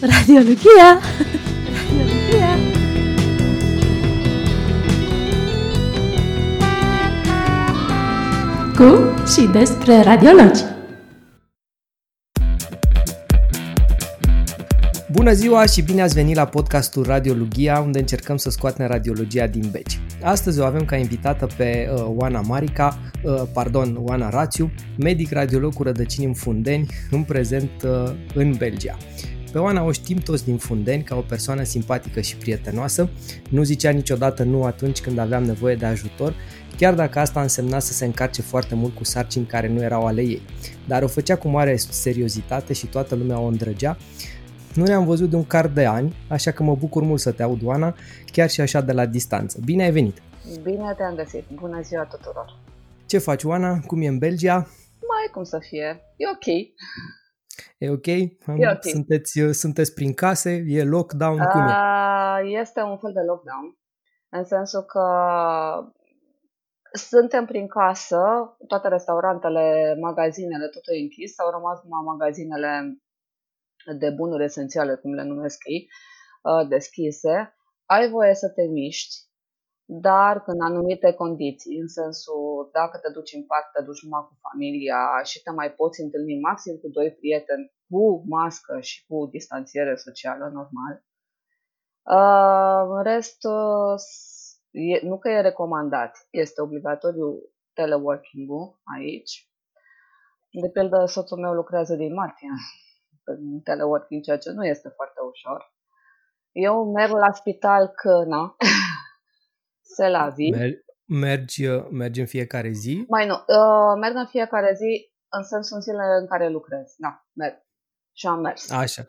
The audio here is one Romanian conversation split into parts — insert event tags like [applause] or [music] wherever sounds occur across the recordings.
Radiologia! Radiologia! Cu și despre radiologi. Bună ziua și bine ați venit la podcastul Radiologia, unde încercăm să scoatem radiologia din beci. Astăzi o avem ca invitată pe uh, Oana Marica, uh, pardon, Oana Rațiu, medic radiolog cu rădăcini în Fundeni, în prezent uh, în Belgia. Pe Oana o știm toți din Fundeni ca o persoană simpatică și prietenoasă, nu zicea niciodată nu atunci când aveam nevoie de ajutor, chiar dacă asta însemna să se încarce foarte mult cu sarcini care nu erau ale ei. Dar o făcea cu mare seriozitate și toată lumea o îndrăgea. Nu ne-am văzut de un car de ani, așa că mă bucur mult să te aud, Oana, chiar și așa de la distanță. Bine ai venit! Bine te-am găsit! Bună ziua tuturor! Ce faci, Oana? Cum e în Belgia? Mai cum să fie, e ok. E ok? E ok. Sunteți, sunteți prin case? E lockdown? Cum e? A, Este un fel de lockdown, în sensul că suntem prin casă, toate restaurantele, magazinele, totul e închis, au rămas numai magazinele de bunuri esențiale, cum le numesc ei, uh, deschise. Ai voie să te miști, dar în anumite condiții, în sensul dacă te duci în parc, te duci numai cu familia și te mai poți întâlni maxim cu doi prieteni cu mască și cu distanțiere socială, normal. Uh, în rest, uh, e, nu că e recomandat, este obligatoriu teleworking-ul aici. De pildă, soțul meu lucrează din martie în teleworking, ceea ce nu este foarte ușor. Eu merg la spital că, na, [laughs] se la zi. Mer- mergi, mergi în fiecare zi? Mai nu, uh, merg în fiecare zi în sensul în zilele în care lucrez. Da, merg. Și am mers. Așa,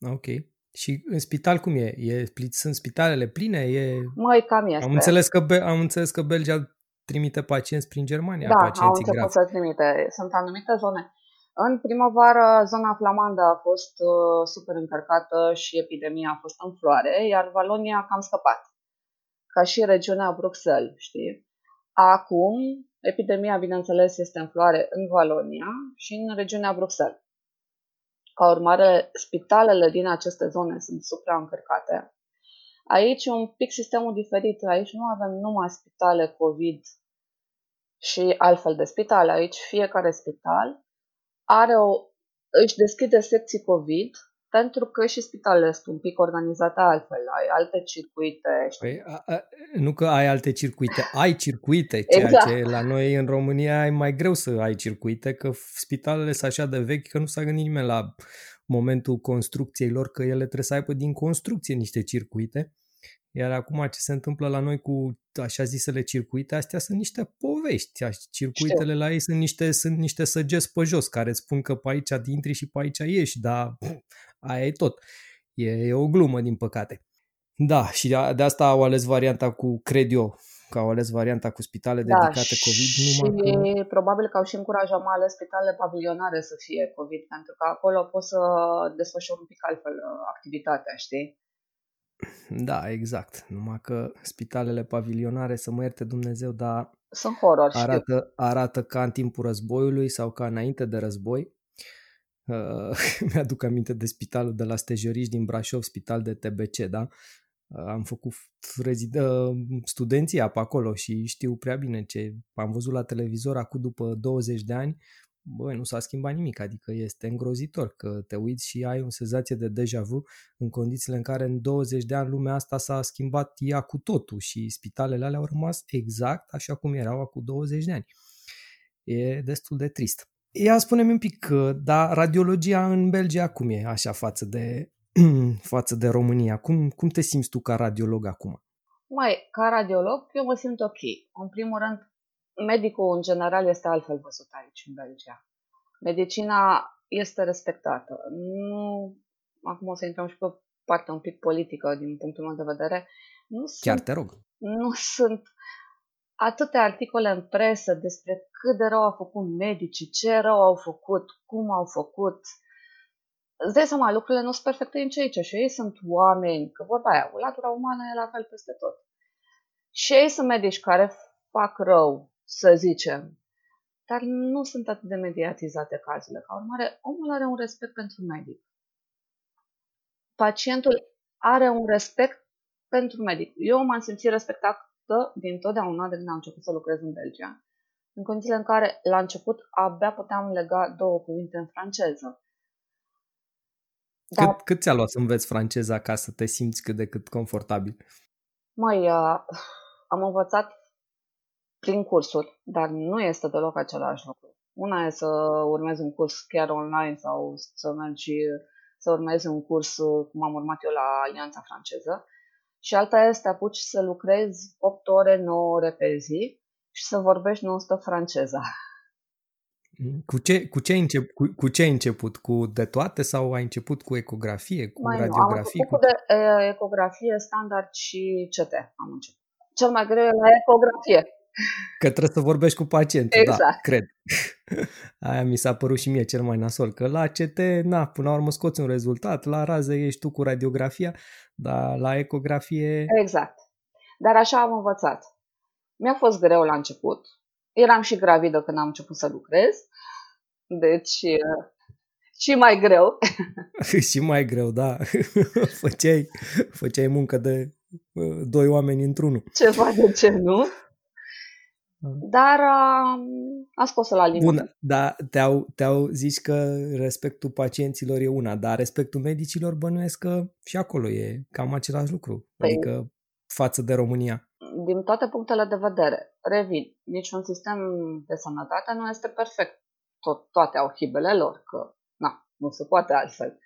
ok. Și în spital cum e? e sunt spitalele pline? E... Măi, cam este. Am înțeles, că, am înțeles că Belgia trimite pacienți prin Germania, da, pacienții au început gravi. să trimite. Sunt anumite zone. În primăvară, zona flamandă a fost uh, super încărcată și epidemia a fost în floare, iar Valonia a cam scăpat, ca și regiunea Bruxelles, știi? Acum, epidemia, bineînțeles, este în floare în Valonia și în regiunea Bruxelles. Ca urmare, spitalele din aceste zone sunt supraîncărcate. Aici e un pic sistemul diferit. Aici nu avem numai spitale COVID și altfel de spitale. Aici fiecare spital are o, își deschide secții COVID pentru că și spitalele sunt un pic organizate altfel, ai alte circuite. Știi? Păi, a, a, nu că ai alte circuite, ai circuite, ceea Exact. ce la noi în România e mai greu să ai circuite, că spitalele sunt așa de vechi că nu s-a gândit nimeni la momentul construcției lor, că ele trebuie să aibă din construcție niște circuite. Iar acum ce se întâmplă la noi cu așa zisele circuite, astea sunt niște povești. Circuitele Știu. la ei sunt niște, sunt niște săgeți pe jos care îți spun că pe aici intri și pe aici ieși, dar pf, aia e tot. E, e o glumă, din păcate. Da, și de, de asta au ales varianta cu, cred eu, că au ales varianta cu spitale Da, dedicate COVID. și Numai că, probabil că au și încurajat mai ales spitalele pavilionare să fie COVID, pentru că acolo poți să desfășori un pic altfel uh, activitatea, știi? Da, exact. Numai că spitalele pavilionare, să mă ierte Dumnezeu, dar Sunt horror, știu. arată, arată ca în timpul războiului sau ca înainte de război. Uh, [laughs] mi-aduc aminte de spitalul de la Stejăriș din Brașov, spital de TBC, da? Uh, am făcut rezid- uh, studenția pe acolo și știu prea bine ce am văzut la televizor acum după 20 de ani. Băi, nu s-a schimbat nimic, adică este îngrozitor că te uiți și ai o senzație de deja vu în condițiile în care în 20 de ani lumea asta s-a schimbat ea cu totul și spitalele alea au rămas exact așa cum erau acum 20 de ani. E destul de trist. Ia spune-mi un pic, uh, dar radiologia în Belgia cum e așa față de, [clears throat] față de România? Cum, cum te simți tu ca radiolog acum? Mai, ca radiolog, eu mă simt ok. În primul rând, medicul în general este altfel văzut aici, în Belgia. Medicina este respectată. Nu, acum o să intrăm și pe partea un pic politică din punctul meu de vedere. Nu Chiar sunt, te rog. nu sunt atâtea articole în presă despre cât de rău au făcut medicii, ce rău au făcut, cum au făcut. Îți dai seama, lucrurile nu sunt perfecte nici aici și ei sunt oameni, că vorba aia, latura umană e la fel peste tot. Și ei sunt medici care fac rău, să zicem, dar nu sunt atât de mediatizate cazurile. Ca urmare, omul are un respect pentru medic. Pacientul are un respect pentru medic. Eu m-am simțit respectată din totdeauna de când am început să lucrez în Belgia, în condițiile în care la început abia puteam lega două cuvinte în franceză. Dar, cât, cât ți-a luat să înveți franceza ca să te simți cât de cât confortabil? Mai, uh, am învățat prin cursuri, dar nu este deloc același lucru. Una e să urmezi un curs chiar online sau să mergi să urmezi un curs cum am urmat eu la Alianța Franceză și alta este să te apuci să lucrezi 8 ore, 9 ore pe zi și să vorbești non-stop franceza. Cu ce, cu, ce ai încep, cu, cu ce ai început? Cu de toate sau ai început cu ecografie, cu mai radiografie? Nu, am cu... de e, ecografie standard și CT am început. Cel mai greu e la ecografie. Că trebuie să vorbești cu pacientul, da, exact. da, cred. [laughs] Aia mi s-a părut și mie cel mai nasol, că la CT, na, până la urmă scoți un rezultat, la rază ești tu cu radiografia, dar la ecografie... Exact. Dar așa am învățat. Mi-a fost greu la început. Eram și gravidă când am început să lucrez. Deci, și mai greu. [laughs] și mai greu, da. [laughs] făceai, făceai muncă de doi oameni într-unul. Ceva de ce nu? Dar uh, a scos-o la limba. Bun, dar te-au, te-au zis că respectul pacienților e una, dar respectul medicilor bănuiesc că și acolo e cam același lucru. Păi, adică față de România. Din toate punctele de vedere, revin, niciun sistem de sănătate nu este perfect. Tot, toate au hibele lor, că na, nu se poate altfel.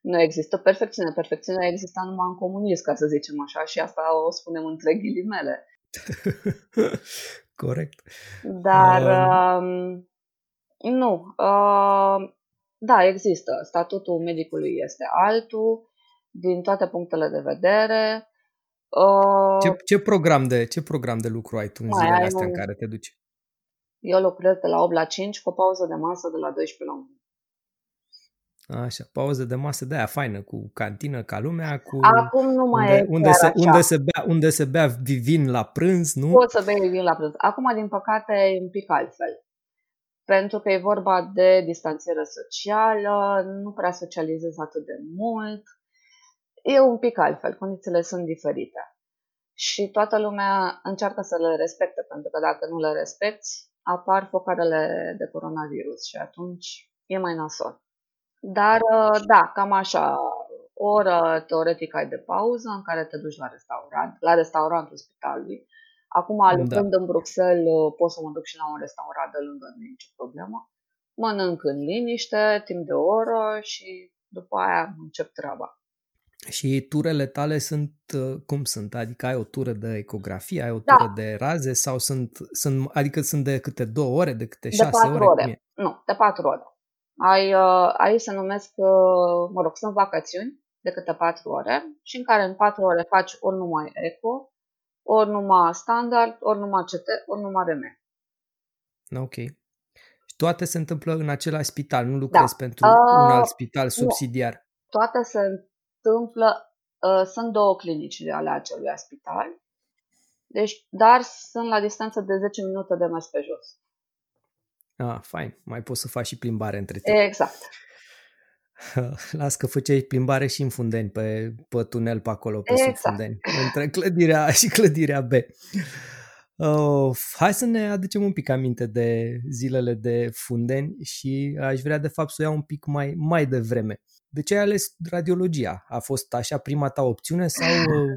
Nu există perfecțiune. Perfecțiunea exista numai în comunism, ca să zicem așa, și asta o spunem între ghilimele. [laughs] Corect. Dar uh, nu. Uh, da, există. Statutul medicului este altul din toate punctele de vedere. Uh, ce, ce, program de, ce program de lucru ai tu în zilele astea un... în care te duci? Eu lucrez de la 8 la 5 cu o pauză de masă de la 12 la 1. Așa, pauză de masă de aia faină, cu cantină ca lumea, cu... Acum nu mai unde, e unde se, așa. unde, se bea, unde se bea vin la prânz, nu? Poți să bei vin la prânz. Acum, din păcate, e un pic altfel. Pentru că e vorba de distanțiere socială, nu prea socializez atât de mult. E un pic altfel, condițiile sunt diferite. Și toată lumea încearcă să le respecte, pentru că dacă nu le respecti, apar focarele de coronavirus și atunci e mai nasol. Dar, uh, da, cam așa, o oră teoretic ai de pauză în care te duci la restaurant, la restaurantul spitalului. Acum, da. lucrând în Bruxelles, uh, pot să mă duc și la un restaurant de lângă, nu e nicio problemă. Mănânc în liniște, timp de o oră și după aia încep treaba. Și turele tale sunt uh, cum sunt? Adică ai o tură de ecografie, ai o tură da. de raze sau sunt, sunt, adică sunt de câte două ore, de câte de șase ore? ore. Nu, de patru ore. Ai, uh, aici se numesc, uh, mă rog, sunt vacațiuni de câte patru ore și în care în patru ore faci ori numai eco, ori numai standard, ori numai CT, ori numai RM. Ok. Și toate se întâmplă în același spital, nu lucrezi da. pentru uh, un alt spital subsidiar? Nu. Toate se întâmplă, uh, sunt două clinici ale acelui spital, deci, dar sunt la distanță de 10 minute de mers pe jos. Ah, fain. Mai poți să faci și plimbare între timp. Exact. [laughs] Las că făceai plimbare și în Fundeni, pe, pe tunel pe acolo, pe exact. sub Fundeni, între clădirea A și clădirea B. Uh, hai să ne aducem un pic aminte de zilele de Fundeni și aș vrea de fapt să o iau un pic mai, mai devreme. De ce ai ales radiologia? A fost așa prima ta opțiune sau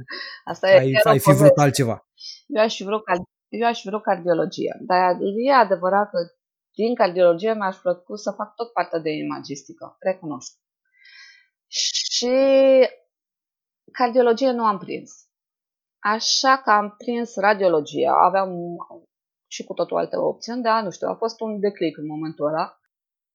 [laughs] Asta ai, e ai fi vrut altceva? Eu aș fi vrut, eu aș fi vrut cardiologia, dar e adevărat că din cardiologie mi-aș plăcut să fac tot partea de imagistică, recunosc. Și cardiologie nu am prins. Așa că am prins radiologia, aveam și cu totul alte opțiuni, dar nu știu, a fost un declic în momentul ăla.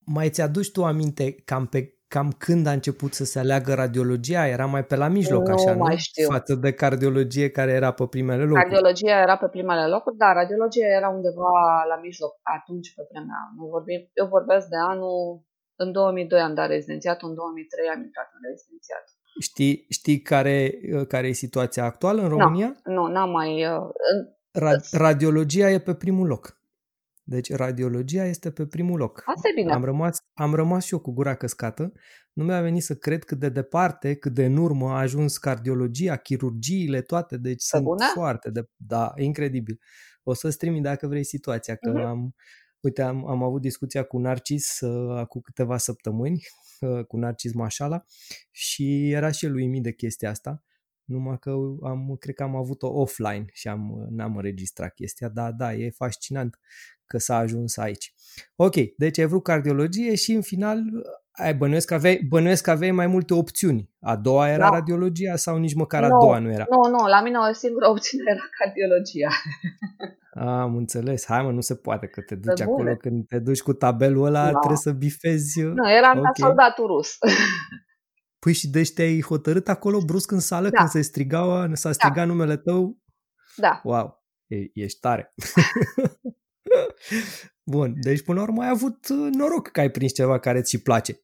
Mai ți-aduci tu aminte cam pe cam când a început să se aleagă radiologia? Era mai pe la mijloc, nu așa, mai nu? Știu. Față de cardiologie care era pe primele locuri. Cardiologia era pe primele locuri, da, radiologia era undeva la mijloc atunci pe vremea. Eu, vorbim, eu vorbesc de anul, în 2002 am dat rezidențiat, în 2003 am intrat în rezidențiat. Știi, știi care, care e situația actuală în România? Nu, nu n-am mai... Uh, Ra- radiologia e pe primul loc. Deci radiologia este pe primul loc. Asta e bine. Am rămas, am rămas și eu cu gura căscată. Nu mi-a venit să cred cât de departe, cât de în urmă a ajuns cardiologia, chirurgiile, toate. Deci Pe sunt bune? foarte de... Da, e incredibil. O să-ți trimit dacă vrei situația, că Mhm. am... Uite, am, am avut discuția cu Narcis uh, acum câteva săptămâni, uh, cu Narcis Mașala, și era și el uimit de chestia asta. Numai că am, cred că am avut-o offline și am, n-am înregistrat chestia, dar da, e fascinant că s-a ajuns aici. Ok, deci ai vrut cardiologie și în final ai bănuiesc că aveai, bănuiesc că aveai mai multe opțiuni. A doua era Da. radiologia sau nici măcar a Nu, doua nu era? Nu, nu, la mine o singură opțiune era cardiologia. [laughs] Am înțeles. Hai mă, nu se poate că te duci Pe acolo bune. când te duci cu tabelul ăla, Da. trebuie să bifezi. Nu, eram ca Ok. soldatul rus. [laughs] Păi și deci te-ai hotărât acolo brusc în sală Da. când se strigau, s-a strigat numele tău? Da, Wow, e, ești tare. [laughs] Bun, deci până la urmă ai avut uh, noroc că ai prins ceva care ți place.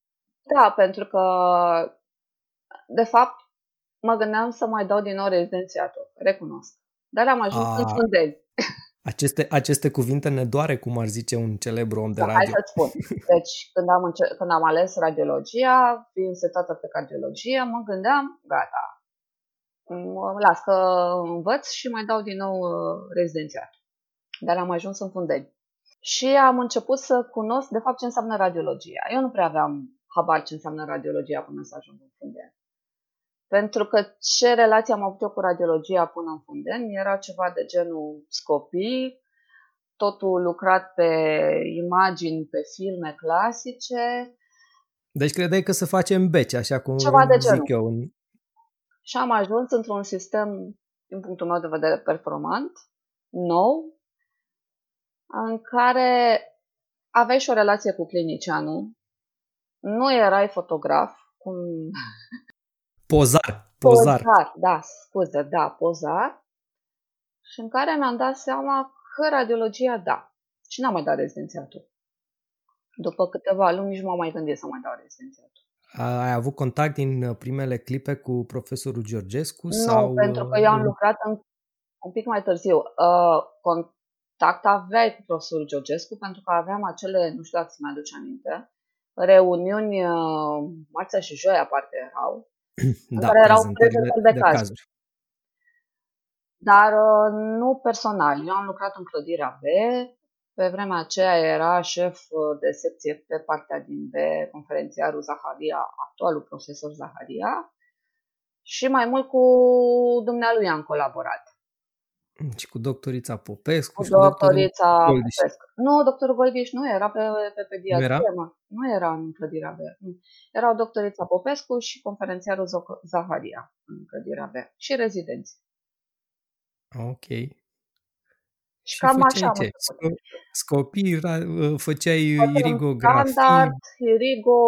da, pentru că, de fapt, mă gândeam să mai dau din nou rezidențiatul, recunosc. Dar am ajuns A. în fundeni. [laughs] Aceste, aceste cuvinte ne doare, cum ar zice un celebru om de Da, hai radio. să-ți spun. Deci, când am, înce- când am ales radiologia, fiind setată pe cardiologie, mă gândeam, gata, mă las că învăț și mai dau din nou uh, rezidențiat. Dar am ajuns în fundeni. Și am început să cunosc, de fapt, ce înseamnă radiologia. Eu nu prea aveam habar ce înseamnă radiologia până să ajung în fundeni. Pentru că ce relație am avut eu cu radiologia până în fundeni era ceva de genul scopii, totul lucrat pe imagini, pe filme clasice Deci credeai că se face în beci, așa cum Ceva de zic genul. eu. În... și am ajuns într-un sistem, din punctul meu de vedere, performant, nou, în care aveai și o relație cu clinicianul, nu erai fotograf, cum Pozar, pozar. pozar, da, scuze, da, pozar, și în care mi-am dat seama că radiologia da. Și n-am mai dat rezidențiatul. După câteva luni nici nu m-am mai gândit să mai dau rezidențiatul. Ai avut contact din uh, primele clipe cu profesorul Georgescu? Nu, sau, pentru că uh, eu am lucrat în, un pic mai târziu. Uh, contact aveai cu profesorul Georgescu pentru că aveam acele, nu știu dacă ți mai aduce aminte, reuniuni uh, marțea și joia aparte erau, da, care erau prezentările prezentări de de caz. cazuri. dar uh, nu personal. Eu am lucrat în clădirea B, pe vremea aceea era șef uh, de secție pe partea din B, conferențiarul Zaharia, actualul profesor Zaharia, și mai mult cu dumnealui am colaborat. Și cu doctorița Popescu Cu și cu doctorul doctorița Goldiș. Popescu. Nu, doctorul Goldiș nu era pe, pe pediatrie. Nu era? mă. Nu era în clădirea B. Nu. Erau doctorița Popescu și conferențiarul Zoc- Zaharia în clădirea B. Și rezidenți. Ok. Și cam făceai așa am ce? început. Sco- Scopii, ra- uh, făceai Făceam irigografii. Standard, irigo,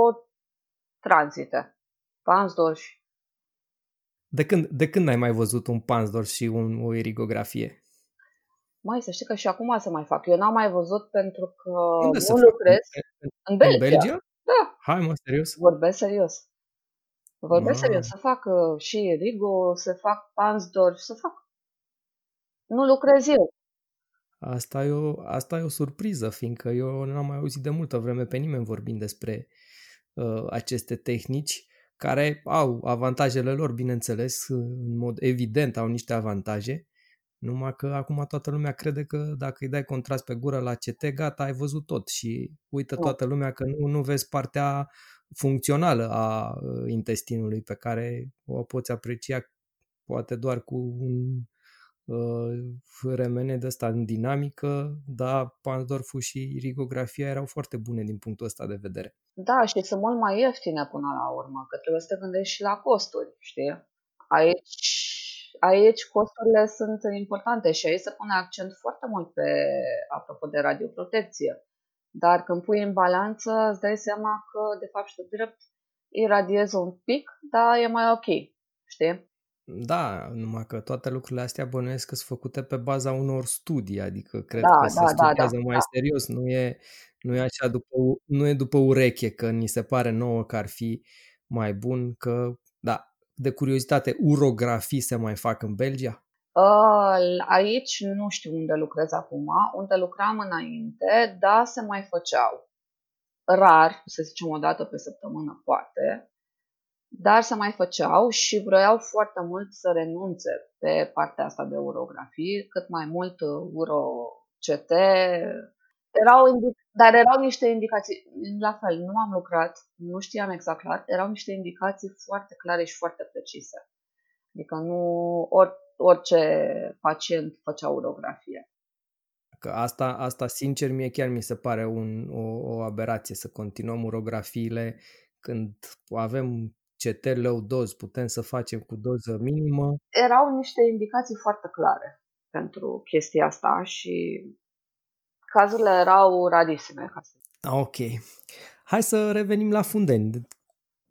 tranzite. Pansdorf. De când, de când ai mai văzut un Pansdorf și un, o irigografie? Mai să știi că și acum să mai fac. Eu n-am mai văzut pentru că Unde se nu fac? lucrez În, în Belgia. în Belgia? Da, Hai mă, serios? vorbesc serios. Vorbesc Ah. serios. Să fac uh, și irigo, să fac Pansdorf, să fac. Nu lucrez eu. Asta e, o, asta e o surpriză, fiindcă eu n-am mai auzit de multă vreme pe nimeni vorbind despre uh, aceste tehnici care au avantajele lor, bineînțeles, în mod evident au niște avantaje, numai că acum toată lumea crede că dacă îi dai contrast pe gură la CT, gata, ai văzut tot și uită Nu. toată lumea că nu, nu vezi partea funcțională a uh, intestinului pe care o poți aprecia poate doar cu un uh, remene de ăsta în dinamică, dar Pansdorf și rigografia erau foarte bune din punctul ăsta de vedere. Da, și sunt mult mai ieftine până la urmă, că trebuie să te gândești și la costuri, știi? Aici, aici costurile sunt importante și aici se pune accent foarte mult pe, apropo de radioprotecție. Dar când pui în balanță, îți dai seama că, de fapt, și de drept, iradiezi un pic, dar e mai ok, știi? Da, numai că toate lucrurile astea bănuiesc că sunt făcute pe baza unor studii, adică cred Da, că se da, da, studiază da, mai da. serios, nu e, nu e așa după, nu e după ureche, că ni se pare nouă că ar fi mai bun, că, da, de curiozitate, urografii se mai fac în Belgia? Uh, aici nu știu unde lucrez acum, unde lucram înainte, da, se mai făceau. Rar, să zicem o dată pe săptămână, poate, dar se mai făceau și vroiau foarte mult să renunțe pe partea asta de urografii, cât mai mult uro-CT. Erau indic- dar erau niște indicații, la fel, nu am lucrat, nu știam exact clar, erau niște indicații foarte clare și foarte precise. Adică nu or, orice pacient făcea urografie. Că asta, asta, sincer, mie chiar mi se pare un, o, o aberație să continuăm urografiile când avem CT low dose, putem să facem cu doză minimă. Erau niște indicații foarte clare pentru chestia asta și cazurile erau radisime. Ca să... Ok. Hai să revenim la Fundeni.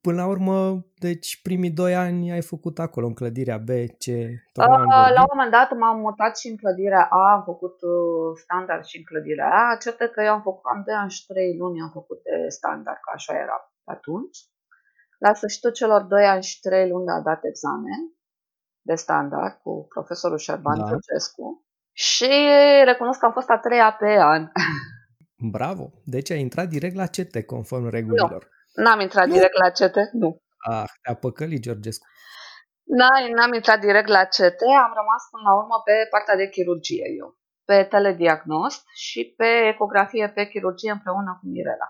Până la urmă, deci primii doi ani ai făcut acolo, în clădirea B, C? Uh, la un moment dat m-am mutat și în clădirea A, am făcut uh, standard și în clădirea A. Cert că eu am făcut cam 2 ani și 3 luni am făcut de standard, că așa era atunci. La sfârșitul celor 2 ani și 3 luni a dat examen de standard cu profesorul Șerban da. și recunosc că am fost a treia pe an. Bravo! Deci ai intrat direct la CT, conform regulilor. Nu, n-am intrat nu. direct la CT, nu. Ah, te-a păcălit Georgescu. N-am intrat direct la CT, am rămas până la urmă pe partea de chirurgie eu. Pe telediagnost și pe ecografie pe chirurgie împreună cu Mirela.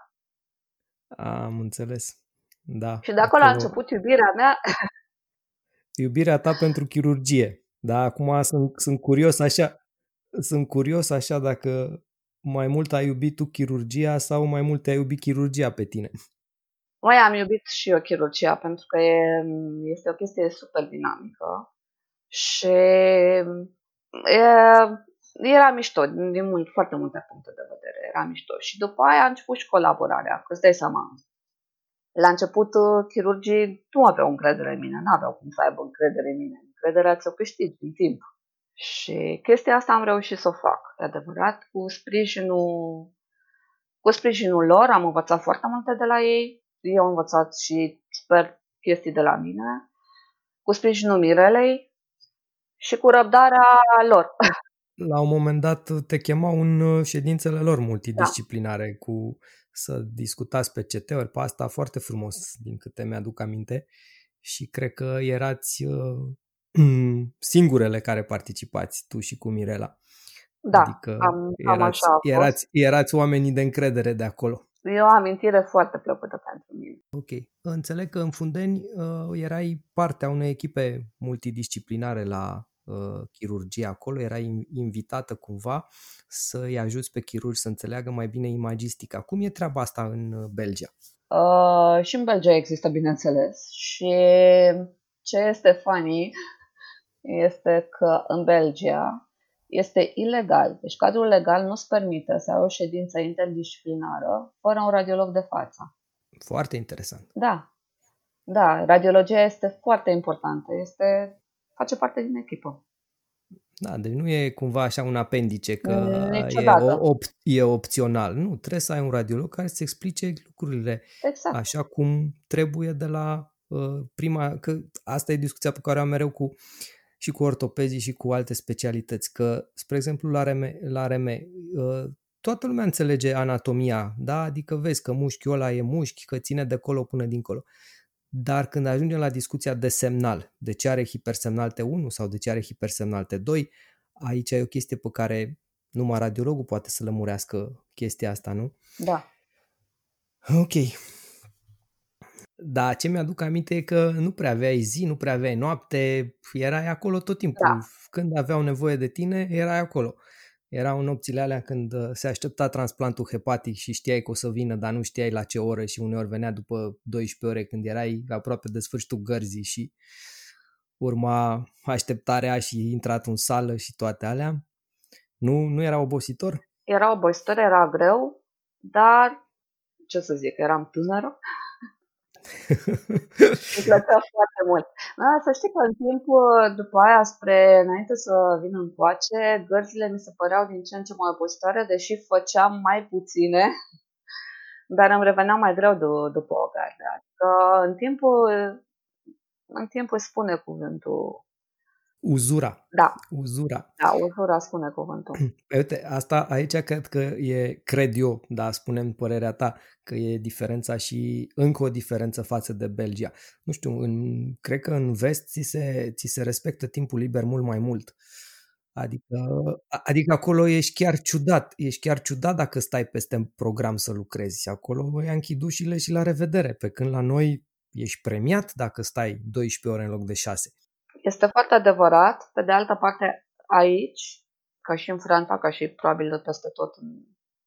Am înțeles. Da. Și de acolo, acolo a început iubirea mea. [laughs] Iubirea ta pentru chirurgie. Da, acum sunt, sunt curios așa, sunt curios așa dacă mai mult ai iubit tu chirurgia sau mai mult ai iubit chirurgia pe tine. Mai am iubit și eu chirurgia pentru că e, este o chestie super dinamică și e, era mișto din mult, foarte multe puncte de vedere, era mișto. Și după aia a început și colaborarea, că îți dai seama, la început, uh, chirurgii nu aveau încredere în mine, nu aveau cum să aibă încredere în mine. Încrederea ți-o câștigi în timp. Și chestia asta am reușit să o fac, de adevărat, cu sprijinul, cu sprijinul lor, am învățat foarte multe de la ei, eu am învățat și sper chestii de la mine, cu sprijinul Mirelei și cu răbdarea lor. La un moment dat te chemau în uh, ședințele lor multidisciplinare da. cu să discutați pe CT-uri, pe asta foarte frumos, din câte mi-aduc aminte, și cred că erați uh, [clears throat] singurele care participați, tu și cu Mirela. Da, adică am, erați, am așa erați, erați oamenii de încredere de acolo. E o amintire foarte plăcută pentru mine. Ok. Înțeleg că în Fundeni uh, erai partea unei echipe multidisciplinare la uh, chirurgie acolo, erai invitată cumva să-i ajuți pe chirurgi să înțeleagă mai bine imagistica. Cum e treaba asta în uh, Belgia? Uh, și în Belgia există, bineînțeles. Și ce este funny este că în Belgia este ilegal, deci cadrul legal nu-ți permite să ai o ședință interdisciplinară fără un radiolog de față. Foarte interesant. Da. Da, radiologia este foarte importantă, este face parte din echipă. Da, deci nu e cumva așa un apendice că e, op- e opțional. Nu, trebuie să ai un radiolog care să explice lucrurile exact. așa cum trebuie de la uh, prima... Că asta e discuția pe care o am mereu cu și cu ortopezii și cu alte specialități. Că, spre exemplu, la RM, la RM uh, toată lumea înțelege anatomia, da? Adică vezi că mușchiul ăla e mușchi, că ține de colo până dincolo. Dar când ajungem la discuția de semnal, de ce are hipersemnal T1 sau de ce are hipersemnal T2, aici e o chestie pe care numai radiologul poate să lămurească chestia asta, nu? Da. Ok. Dar ce mi-aduc aminte e că nu prea aveai zi, nu prea aveai noapte, erai acolo tot timpul. Da. Când aveau nevoie de tine, erai acolo. Erau în nopțile alea când uh, se aștepta transplantul hepatic și știai că o să vină, dar nu știai la ce oră și uneori venea după 12 ore când erai aproape de sfârșitul gărzii și urma așteptarea și intrat în sală și toate alea. Nu, nu era obositor? Era obositor, era greu, dar ce să zic, eram tânără [laughs] îmi plăcea foarte mult. Da, să știi că în timp, după aia, spre înainte să vin în coace, gărzile mi se păreau din ce în ce mai obositoare, deși făceam mai puține, [laughs] dar îmi revenea mai greu d- după o gardă. Adică în timpul, în timpul spune cuvântul uzura. Da. Uzura. Da, uzura spune cuvântul. [clears throat] Păi uite, asta aici cred că e, cred eu, da, spunem părerea ta, că e diferența și încă o diferență față de Belgia. Nu știu, în, cred că în vest ți se, ți se respectă timpul liber mult mai mult. Adică, adică acolo ești chiar ciudat, ești chiar ciudat dacă stai peste program să lucrezi. Acolo ia închid ușile și la revedere, pe când la noi ești premiat dacă stai 12 ore în loc de 6. Este foarte adevărat. Pe de altă parte, aici, ca și în Franța, ca și probabil de peste tot în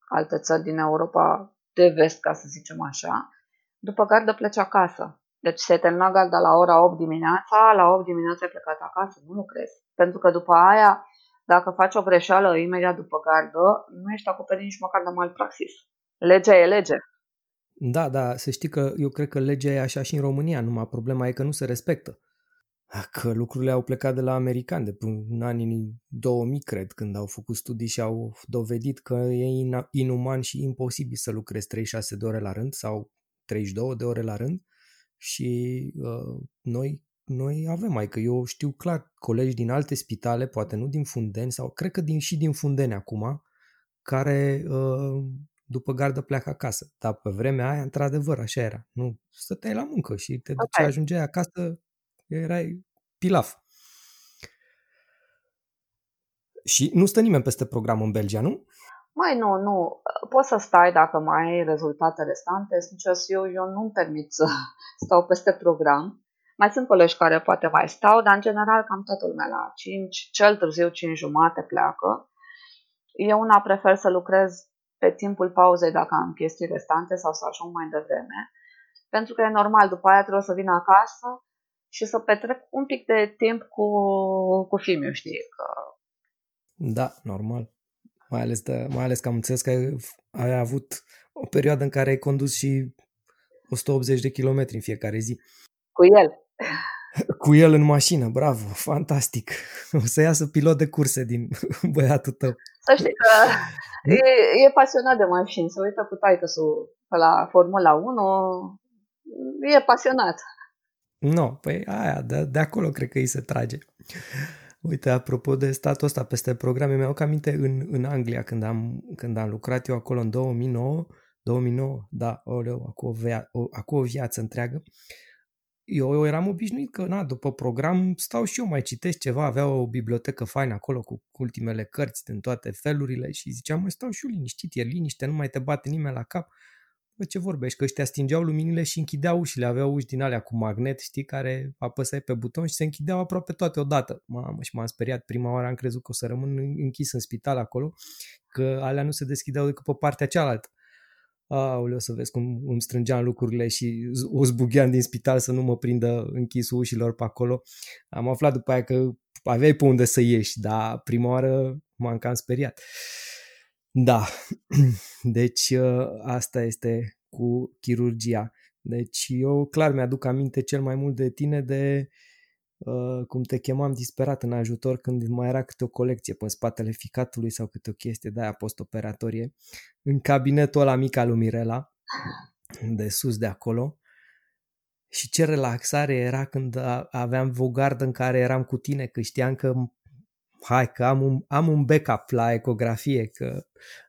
alte țări din Europa de vest, ca să zicem așa, după gardă pleci acasă. Deci se termina garda la ora 8 dimineața, la 8 dimineața ai plecat acasă, nu lucrezi. Pentru că după aia, dacă faci o greșeală imediat după gardă, nu ești acoperit nici măcar de malpraxis. Legea e lege. Da, da, să știi că eu cred că legea e așa și în România, numai problema e că nu se respectă. Că lucrurile au plecat de la americani de până în anii 2000, cred, când au făcut studii și au dovedit că e inuman și imposibil să lucrezi 36 de ore la rând sau 32 de ore la rând și uh, noi, noi avem, adică eu știu clar colegi din alte spitale, poate nu din Fundeni sau cred că din, și din Fundeni acum, care uh, după gardă pleacă acasă. Dar pe vremea aia, într-adevăr, așa era. Nu, stăteai la muncă și te duceai, okay. ajungeai acasă, erai pilaf. Și nu stă nimeni peste program în Belgia, nu? Mai nu, nu. Poți să stai dacă mai ai rezultate restante. Sincer, eu, eu nu-mi permit să [laughs] stau peste program. Mai sunt colegi care poate mai stau, dar în general cam toată lumea la 5, cel târziu 5 jumate pleacă. Eu una prefer să lucrez pe timpul pauzei dacă am chestii restante sau să ajung mai devreme. Pentru că e normal, după aia trebuie să vin acasă și să petrec un pic de timp cu, cu filmul, știi? Că... Da, normal. Mai ales, de, mai ales că am înțeles că ai, ai avut o perioadă în care ai condus și 180 de kilometri în fiecare zi. Cu el. [laughs] Cu el în mașină, bravo, fantastic. [laughs] O să iasă pilot de curse din [laughs] băiatul tău. Să știi că e, e pasionat de mașini, se uită cu taică la Formula 1, e pasionat. Nu, no, păi aia, de, de acolo cred că îi se trage. Uite, apropo de statul ăsta peste programe, mi-au aminte în, în Anglia când am, când am lucrat eu acolo în 2009, 2009, da, oleu, acum o, via, o, acum o viață întreagă, eu, eu eram obișnuit că, na, după program stau și eu, mai citesc ceva, avea o bibliotecă faină acolo cu ultimele cărți din toate felurile și ziceam, mai stau și eu liniștit, e liniște, nu mai te bate nimeni la cap. Bă, ce vorbești? Că ăștia stingeau luminile și închideau ușile, aveau uși din alea cu magnet, știi, care apăsai pe buton și se închideau aproape toate odată. Mamă, și m-am speriat. Prima oară am crezut că o să rămân închis în spital acolo, că alea nu se deschideau decât pe partea cealaltă. Aoleu, să vezi cum îmi strângeam lucrurile și o zbugheam din spital să nu mă prindă închisul ușilor pe acolo. Am aflat după aia că aveai pe unde să ieși, dar prima oară m-am cam speriat. Da, [clears throat] deci ă, asta este cu chirurgia. Deci eu clar mi-aduc aminte cel mai mult de tine de uh, cum te chemam disperat în ajutor când mai era câte o colecție pe spatele ficatului sau câte o chestie de aia postoperatorie în cabinetul ăla mic al lui Mirela de sus de acolo și ce relaxare era când aveam o gardă în care eram cu tine, că știam că hai că am un, am un backup la ecografie, că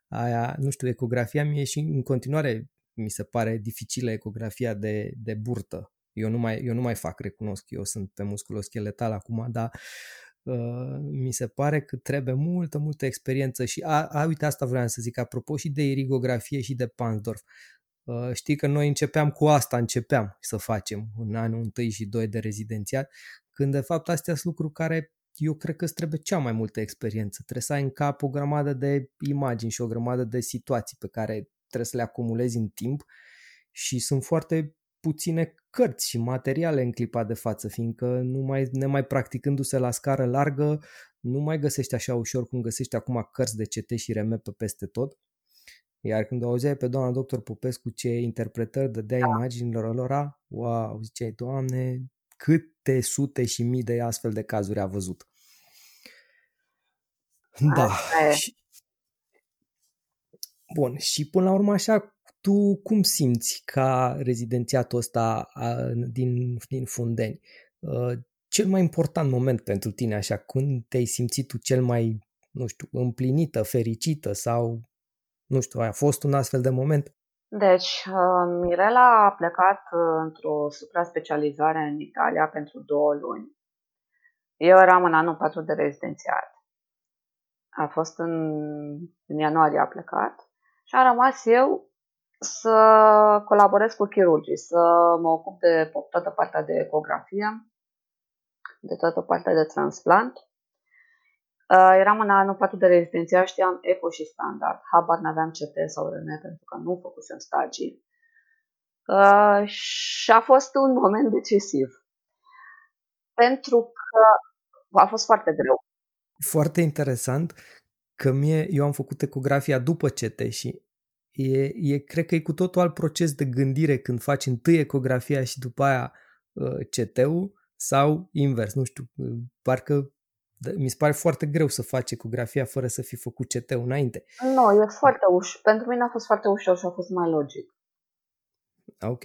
aia, nu știu, ecografia mie și în continuare mi se pare dificilă ecografia de, de burtă. Eu nu, mai, eu nu mai fac, recunosc, eu sunt pe musculoscheletal acum, dar uh, mi se pare că trebuie multă, multă experiență și, a, a, uite, asta vreau să zic, apropo și de irigografie și de Pansdorf. Uh, știi că noi începeam cu asta, începeam să facem în anul 1 și 2 de rezidențiat, când de fapt astea sunt lucruri care eu cred că îți trebuie cea mai multă experiență. Trebuie să ai în cap o grămadă de imagini și o grămadă de situații pe care trebuie să le acumulezi în timp și sunt foarte puține cărți și materiale în clipa de față, fiindcă nu mai, nemai practicându-se la scară largă, nu mai găsești așa ușor cum găsești acum cărți de CT și RM pe peste tot. Iar când o auzeai pe doamna doctor Popescu ce interpretări dădea da. imaginilor lor, wow, ziceai, doamne, câte sute și mii de astfel de cazuri a văzut. Da. Și... Bun, și până la urmă așa, tu cum simți ca rezidențiatul ăsta din, din Fundeni? cel mai important moment pentru tine, așa, când te-ai simțit tu cel mai, nu știu, împlinită, fericită sau, nu știu, a fost un astfel de moment? Deci, uh, Mirela a plecat uh, într-o supra-specializare în Italia pentru două luni. Eu eram în anul 4 de rezidențiat. A fost în, în ianuarie a plecat și am rămas eu să colaborez cu chirurgii, să mă ocup de toată partea de ecografie, de toată partea de transplant. Uh, eram în anul 4 de rezidenția, știam eco și standard. Habar n-aveam CT sau RN pentru că nu făcusem stagii. Uh, și a fost un moment decisiv. Pentru că a fost foarte greu. Foarte interesant că mie, eu am făcut ecografia după CT și e, e, cred că e cu totul alt proces de gândire când faci întâi ecografia și după aia uh, CT-ul sau invers, nu știu, uh, parcă mi se pare foarte greu să faci ecografia fără să fi făcut CT-ul înainte. Nu, e foarte ușor. Pentru mine a fost foarte ușor și a fost mai logic. Ok.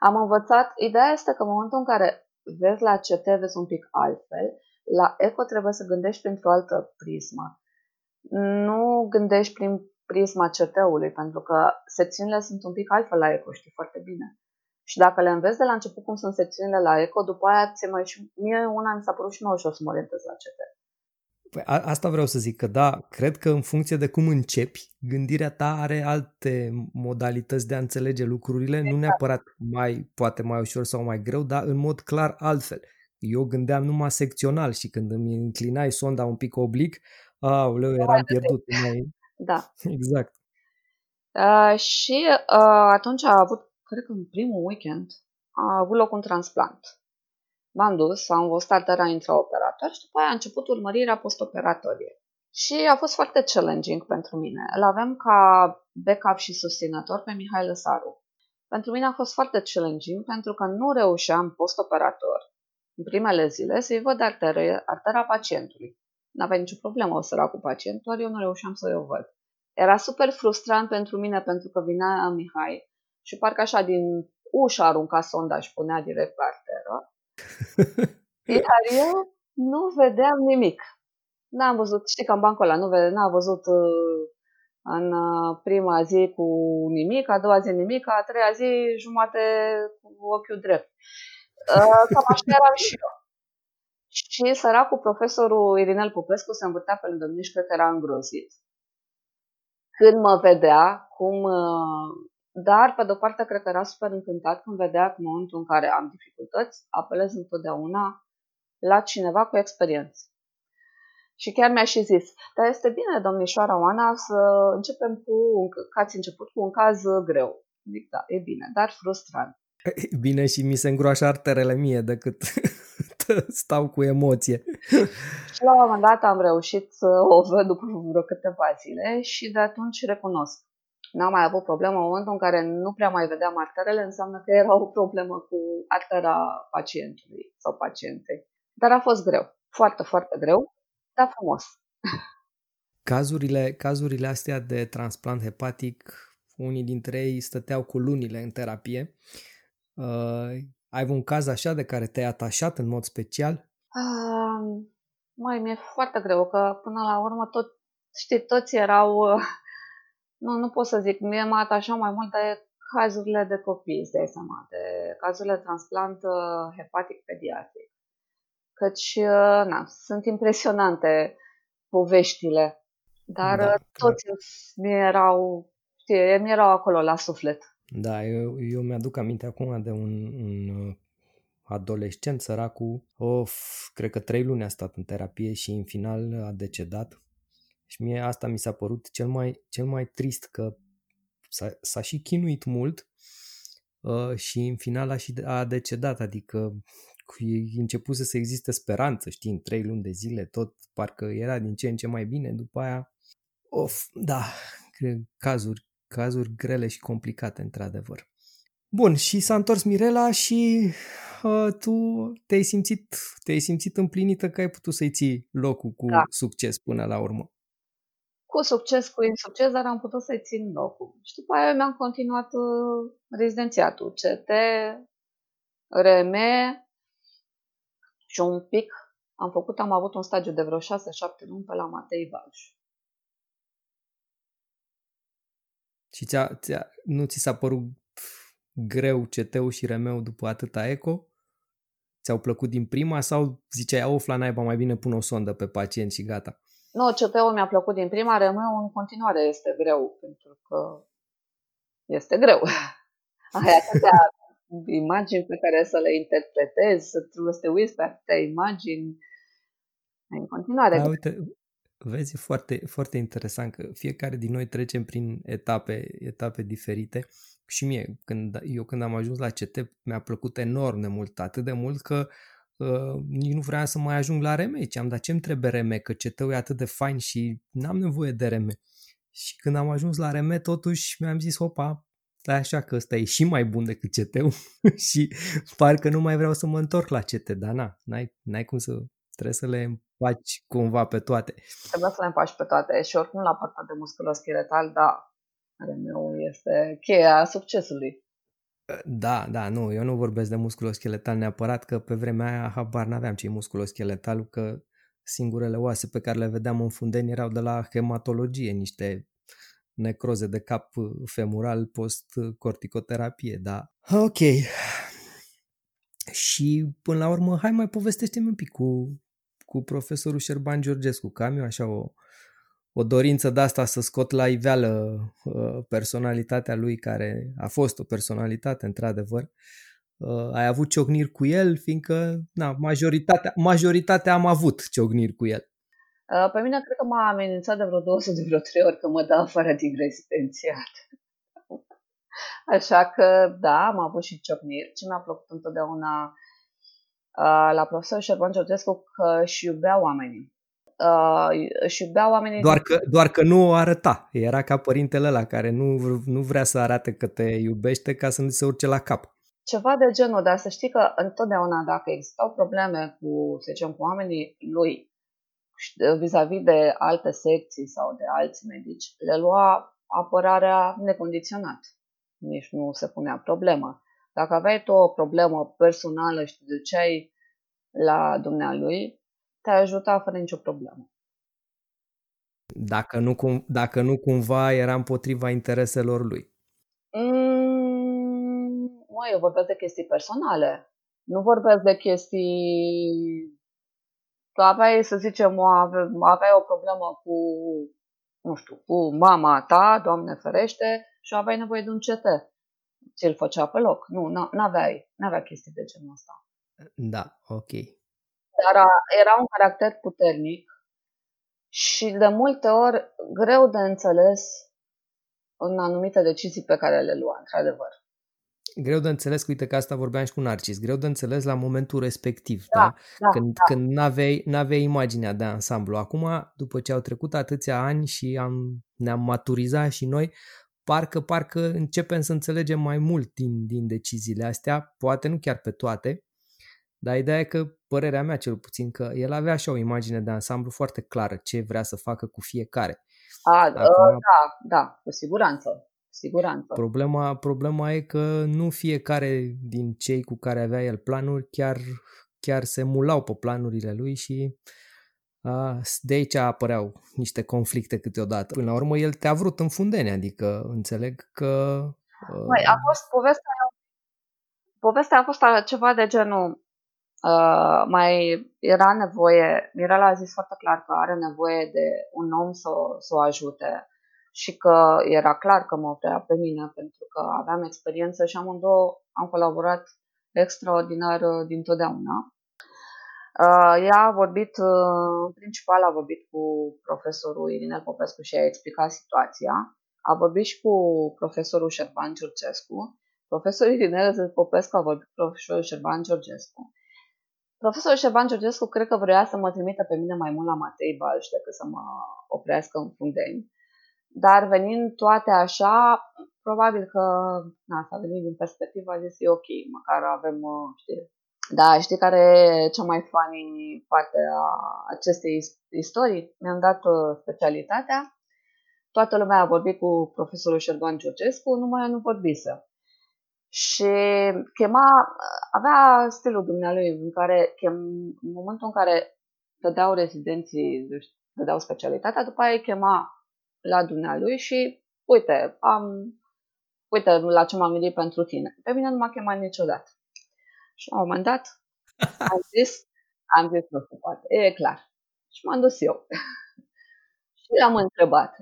Am învățat, ideea este că în momentul în care vezi la CT, vezi un pic altfel, la eco trebuie să gândești printr-o altă prismă. Nu gândești prin prisma CT-ului, pentru că secțiunile sunt un pic altfel la eco, știi foarte bine. Și dacă le înveți de la început cum sunt secțiunile la eco, după aia ți mai și mie una mi s-a părut și mai ușor să mă orientez la CT. Păi a, asta vreau să zic, că da, cred că în funcție de cum începi, gândirea ta are alte modalități de a înțelege lucrurile, exact. nu neapărat mai, poate mai ușor sau mai greu, dar în mod clar altfel. Eu gândeam numai secțional și când îmi înclinai sonda un pic oblic, aoleu, eram pierdut. Mai... Da. [laughs] Exact. Uh, și uh, atunci a avut cred că în primul weekend, a avut loc un transplant. M-am dus, am văzut artera intraoperator și după aia a început urmărirea postoperatorie. Și a fost foarte challenging pentru mine. Îl avem ca backup și susținător pe Mihai Lăsaru. Pentru mine a fost foarte challenging pentru că nu reușeam postoperator în primele zile să-i văd artera, artera pacientului. N-avea nicio problemă o săra cu pacient, doar eu nu reușeam să o văd. Era super frustrant pentru mine pentru că vinea Mihai și parcă așa din ușă arunca sonda și punea direct pe arteră. [laughs] Iar eu nu vedeam nimic. N-am văzut, știi că în bancul ăla nu vede, n-a văzut uh, în uh, prima zi cu nimic, a doua zi nimic, a treia zi jumate cu ochiul drept. Uh, cam așa eram și eu. Și săracul profesorul Irinel Popescu se învârtea pe lângă mine și cred că era îngrozit. Când mă vedea cum dar, pe de-o parte, cred că era super încântat când vedea că în momentul în care am dificultăți, apelez întotdeauna la cineva cu experiență. Și chiar mi-a și zis, dar este bine, domnișoara Oana, să începem cu, un, că ați început cu un caz greu. Zic, da, e bine, dar frustrant. Bine și mi se îngroașă arterele mie decât [laughs] stau cu emoție. Și la un moment dat am reușit să o văd după vreo câteva zile și de atunci recunosc n-am mai avut problemă în momentul în care nu prea mai vedeam arterele, înseamnă că era o problemă cu artera pacientului sau pacientei. Dar a fost greu, foarte, foarte greu, dar frumos. [laughs] Cazurile, cazurile astea de transplant hepatic, unii dintre ei stăteau cu lunile în terapie. Uh, ai un caz așa de care te-ai atașat în mod special? Uh, mai mi-e foarte greu, că până la urmă tot, știi, toți erau uh, nu, nu pot să zic. Mie mă atașa mai mult de cazurile de copii, îți dai seama, de cazurile de transplant uh, hepatic pediatric. Căci, uh, na, sunt impresionante poveștile, dar da, uh, toți mi erau, știi, mi erau acolo la suflet. Da, eu, eu mi-aduc aminte acum de un, un adolescent săracul, of, cred că trei luni a stat în terapie și în final a decedat și mie asta mi s-a părut cel mai, cel mai trist că s-a, s-a și chinuit mult uh, și în final a, și a decedat, adică începuse să existe speranță, știi, în trei luni de zile tot parcă era din ce în ce mai bine, după aia, of, da, cazuri, cazuri grele și complicate, într-adevăr. Bun, și s-a întors Mirela și uh, tu te-ai simțit, te-ai simțit împlinită că ai putut să-i ții locul cu da. succes până la urmă cu succes, cu insucces, dar am putut să-i țin locul. Și după aia mi-am continuat uh, rezidențiatul, CT, RM, și un pic am făcut, am avut un stagiu de vreo 6-7 luni pe la Matei Balș. Și ți-a, ți-a, nu ți s-a părut greu CT-ul și remeu după atâta eco? Ți-au plăcut din prima sau ziceai, of, la naiba, mai bine pun o sondă pe pacient și gata? Nu, CT-ul mi-a plăcut din prima, remeu în continuare este greu, pentru că este greu. [laughs] Ai atâtea imagini pe care să le interpretezi, să trebuie să te uiți pe atâtea imagini. În continuare. Da, uite, vezi, e foarte, foarte interesant că fiecare din noi trecem prin etape, etape diferite și mie, când, eu când am ajuns la CT, mi-a plăcut enorm de mult, atât de mult că uh, nici nu vreau să mai ajung la reme. am dat ce-mi trebuie reme, că CT-ul e atât de fain și n-am nevoie de reme. Și când am ajuns la reme, totuși mi-am zis, opa, stai așa că ăsta e și mai bun decât CT-ul [laughs] și parcă nu mai vreau să mă întorc la CT, dar na, n-ai, n-ai cum să, trebuie să le împaci cumva pe toate. Trebuie să le împaci pe toate și oricum la partea de musculoscheletal, da, meu este cheia succesului. Da, da, nu, eu nu vorbesc de musculoscheletal neapărat, că pe vremea aia habar n-aveam ce e musculoscheletal, că singurele oase pe care le vedeam în fundeni erau de la hematologie, niște necroze de cap femural post-corticoterapie, da. Ok. Și până la urmă, hai mai povestește-mi un pic cu, cu profesorul Șerban Georgescu, că am eu așa o, o dorință de asta să scot la iveală uh, personalitatea lui, care a fost o personalitate, într-adevăr. Uh, ai avut ciocniri cu el, fiindcă na, majoritatea, majoritatea am avut ciocniri cu el. Uh, pe mine cred că m-a amenințat de vreo 200 de vreo 3 ori că mă dă afară din rezidențiat. [laughs] Așa că, da, am avut și ciocniri. Ce mi-a plăcut întotdeauna la profesorul Șerban Georgescu că și iubea oamenii uh, își iubea oamenii. Doar că, doar că nu o arăta. Era ca părintele ăla care nu, nu vrea să arate că te iubește ca să nu se urce la cap. Ceva de genul, dar să știi că întotdeauna dacă existau probleme cu, să zicem, cu oamenii lui vis-a-vis de alte secții sau de alți medici, le lua apărarea necondiționat. Nici nu se punea problema. Dacă aveai tu o problemă personală și te duceai la dumnealui, te ajuta fără nicio problemă. Dacă nu, cum, dacă nu cumva era împotriva intereselor lui. Mm, mă, eu vorbesc de chestii personale. Nu vorbesc de chestii... Tu aveai, să zicem, o, aveai o problemă cu, nu știu, cu mama ta, Doamne ferește, și aveai nevoie de un CT. Ți-l făcea pe loc. Nu, n-aveai, n-avea chestii de genul ăsta. Da, ok. Dar era un caracter puternic și de multe ori greu de înțeles în anumite decizii pe care le lua, într-adevăr. Greu de înțeles, uite că asta vorbeam și cu Narcis, greu de înțeles la momentul respectiv, da? da? da când da. când n-aveai, n-aveai imaginea de ansamblu. Acum, după ce au trecut atâția ani și am, ne-am maturizat și noi, parcă, parcă începem să înțelegem mai mult din, din deciziile astea, poate nu chiar pe toate, dar ideea e că, părerea mea cel puțin, că el avea așa o imagine de ansamblu foarte clară ce vrea să facă cu fiecare. A, Acum, da, da, cu siguranță. Siguranță. Problema, problema e că nu fiecare din cei cu care avea el planuri chiar, chiar se mulau pe planurile lui și a, de aici apăreau niște conflicte câteodată. Până la urmă, el te-a vrut în fundene, adică înțeleg că... Măi, a fost povestea Povestea a fost ceva de genul Uh, mai era nevoie, Mirela a zis foarte clar că are nevoie de un om să, să o ajute și că era clar că mă vrea pe mine pentru că aveam experiență și amândouă am colaborat extraordinar uh, din totdeauna. Uh, ea a vorbit, uh, principal a vorbit cu profesorul Irinel Popescu și a explicat situația. A vorbit și cu profesorul Șerban Giurgescu. Profesorul Irinel Popescu a vorbit cu profesorul Șerban Giurgescu Profesorul Șerban Georgescu cred că vrea să mă trimită pe mine mai mult la Matei Balș decât să mă oprească în Fundeni. Dar venind toate așa, probabil că na, s-a venit din perspectiva, a zis e ok, măcar avem, uh, știi, da, știi care e cea mai funny parte a acestei istorii? Mi-am dat uh, specialitatea, toată lumea a vorbit cu profesorul Șerban Georgescu, numai nu vorbise. Și chema, avea stilul dumnealui în care, chem, în momentul în care dădeau rezidenții, deci dădeau specialitatea, după aia îi chema la dumnealui și uite, am, uite la ce m-am gândit pentru tine. Pe mine nu m-a chemat niciodată. Și la un moment dat [laughs] am zis, am zis, nu se poate, e clar. Și m-am dus eu. [laughs] și l-am întrebat,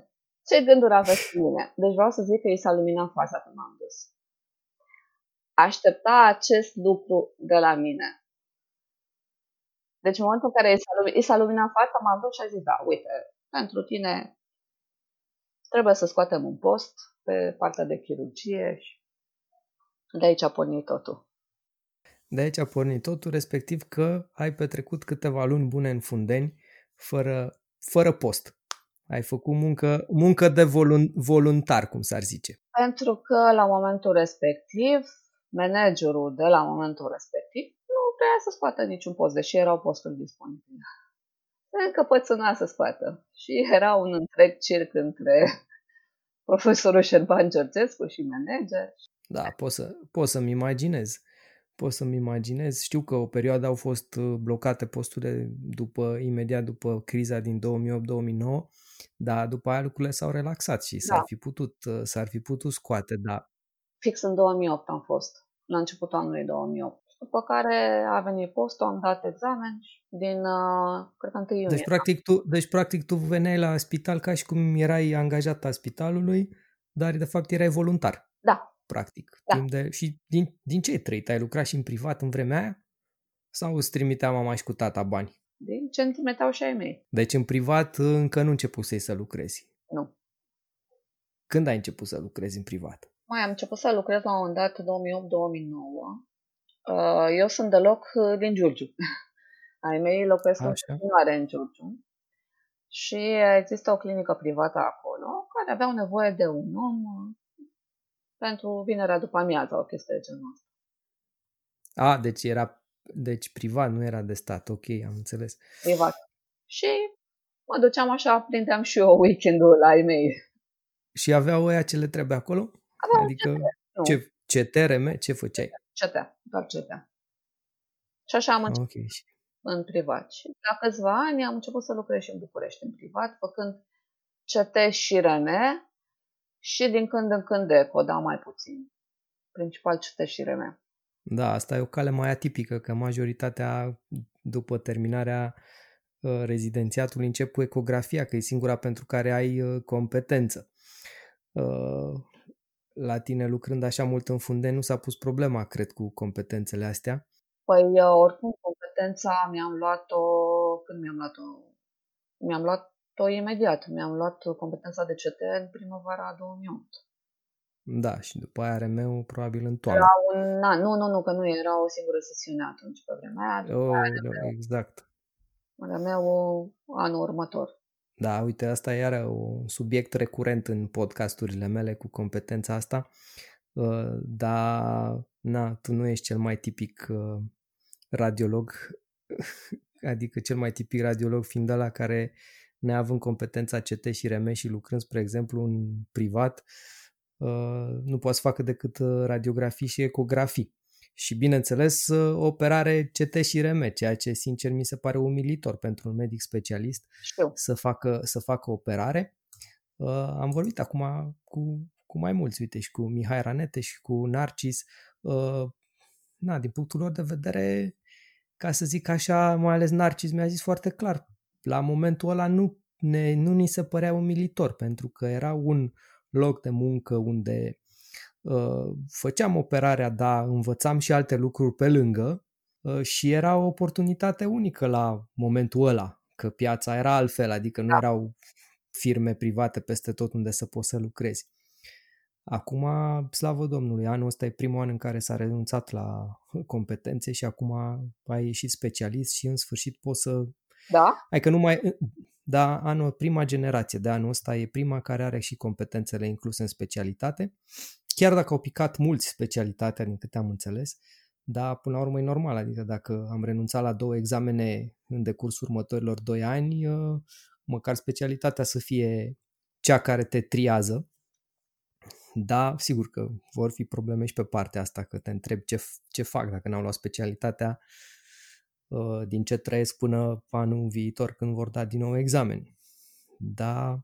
ce gânduri aveți cu mine? Deci vreau să zic că i s-a luminat fața când m-am dus. Aștepta acest lucru de la mine. Deci în momentul în care i s-a, luminat, i s-a luminat fața, m-am dus și a zis, da, uite, pentru tine trebuie să scoatem un post pe partea de chirurgie și de aici a pornit totul. De aici a pornit totul, respectiv că ai petrecut câteva luni bune în Fundeni, fără, fără post. Ai făcut muncă, muncă de volun, voluntar, cum s-ar zice. Pentru că la momentul respectiv, managerul de la momentul respectiv nu vrea să scoată niciun post, deși erau posturi disponibile. Încăpățâna să scoată. Și era un întreg circ între [laughs] profesorul Șerban Georgescu și manager. Da, pot, să, pot să-mi imaginez pot să-mi imaginez. Știu că o perioadă au fost uh, blocate posturile după, imediat după criza din 2008-2009, dar după aia lucrurile s-au relaxat și s-ar, da. fi putut, uh, s-ar fi putut scoate, da. Fix în 2008 am fost, la începutul anului 2008. După care a venit postul, am dat examen din, uh, cred că 1 iunie. Deci practic, tu, deci practic tu veneai la spital ca și cum erai angajat a spitalului, dar de fapt erai voluntar. Da, practic. Da. Timp de, și din, din ce ai trăit? Ai lucrat și în privat în vremea aia? Sau îți trimitea mama și cu tata bani? Din ce îmi trimiteau și ai mei. Deci în privat încă nu începusei să lucrezi? Nu. Când ai început să lucrezi în privat? Mai am început să lucrez la un moment dat 2008-2009. Uh, eu sunt deloc uh, din Giurgiu. [laughs] Ai mei locuiesc în continuare în Giurgiu. Și există o clinică privată acolo care aveau nevoie de un om pentru vinerea după amiază, o chestie de genul ăsta. A, deci era deci privat, nu era de stat, ok, am înțeles. Privat. Și mă duceam așa, prindeam și eu weekendul la ei mei. Și aveau ăia ce le trebuie acolo? Aveau adică ce, ce TRM, ce făceai? CT, doar CT. Și așa am început okay. în privat. Și la câțiva ani am început să lucrez și în București în privat, făcând CT și RN, și din când în când ECO, da, mai puțin. Principal citeșire mea. Da, asta e o cale mai atipică, că majoritatea, după terminarea uh, rezidențiatului, încep cu ecografia, că e singura pentru care ai uh, competență. Uh, la tine, lucrând așa mult în funde, nu s-a pus problema, cred, cu competențele astea? Păi, oricum, competența mi-am luat-o, când mi-am luat-o? Mi-am luat tot imediat. Mi-am luat competența de CT în primăvara 2008. Da, și după aia rm probabil în toamnă. Era un an. Nu, nu, nu, că nu era o singură sesiune atunci pe vremea aia. Oh, aia exact. rm anul următor. Da, uite, asta e iară un subiect recurent în podcasturile mele cu competența asta, uh, dar na, tu nu ești cel mai tipic uh, radiolog, [laughs] adică cel mai tipic radiolog fiind ăla care neavând competența CT și RM și lucrând, spre exemplu, în privat, uh, nu poate să facă decât uh, radiografii și ecografii. Și, bineînțeles, uh, operare CT și RM, ceea ce, sincer, mi se pare umilitor pentru un medic specialist Știu. să facă, să facă operare. Am vorbit acum cu, cu mai mulți, uite, și cu Mihai Ranete și cu Narcis. Na, din punctul lor de vedere, ca să zic așa, mai ales Narcis mi-a zis foarte clar, la momentul ăla nu, ne, nu ni se părea umilitor, pentru că era un loc de muncă unde uh, făceam operarea, da, învățam și alte lucruri pe lângă uh, și era o oportunitate unică la momentul ăla, că piața era altfel, adică nu da. erau firme private peste tot unde să poți să lucrezi. Acum, slavă Domnului, anul ăsta e primul an în care s-a renunțat la competențe și acum ai ieșit specialist și în sfârșit poți să da? Adică nu mai, da, anul, prima generație de anul ăsta e prima care are și competențele incluse în specialitate. Chiar dacă au picat mulți specialitatea, din câte am înțeles, dar până la urmă e normal, adică dacă am renunțat la două examene în decursul următorilor doi ani, ă, măcar specialitatea să fie cea care te triază, Da, sigur că vor fi probleme și pe partea asta, că te întreb ce, ce fac dacă n-au luat specialitatea, uh, din ce trăiesc până anul viitor când vor da din nou examen. Da,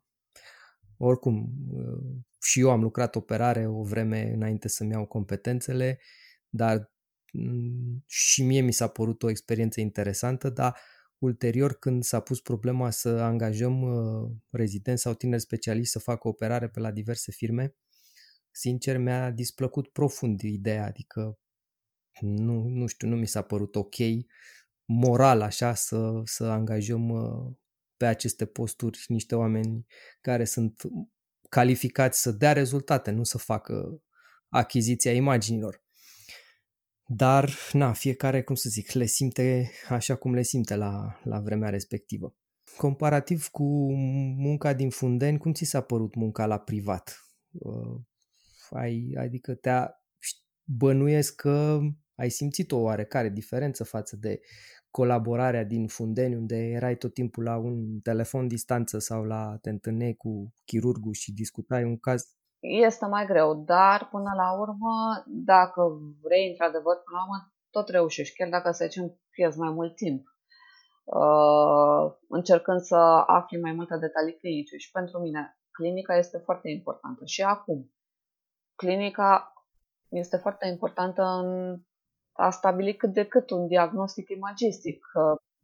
oricum, uh, și eu am lucrat operare o vreme înainte să-mi iau competențele, dar mm, și mie mi s-a părut o experiență interesantă, dar ulterior când s-a pus problema să angajăm uh, rezidenți sau tineri specialiști să facă operare pe la diverse firme, sincer mi-a displăcut profund ideea, adică nu, nu știu, nu mi s-a părut ok moral așa să, să angajăm uh, pe aceste posturi niște oameni care sunt calificați să dea rezultate, nu să facă achiziția imaginilor. Dar, na, fiecare, cum să zic, le simte așa cum le simte la, la vremea respectivă. Comparativ cu munca din Fundeni, cum ți s-a părut munca la privat? Uh, ai, adică te bănuiesc că ai simțit o oarecare diferență față de colaborarea din Fundeni, unde erai tot timpul la un telefon distanță sau la te întâlneai cu chirurgul și discutai un caz? Este mai greu, dar până la urmă, dacă vrei într-adevăr, până la urmă, tot reușești, chiar dacă să zicem pierzi mai mult timp. Uh, încercând să afli mai multe detalii clinice și pentru mine clinica este foarte importantă și acum clinica este foarte importantă în a stabili cât de cât un diagnostic imagistic.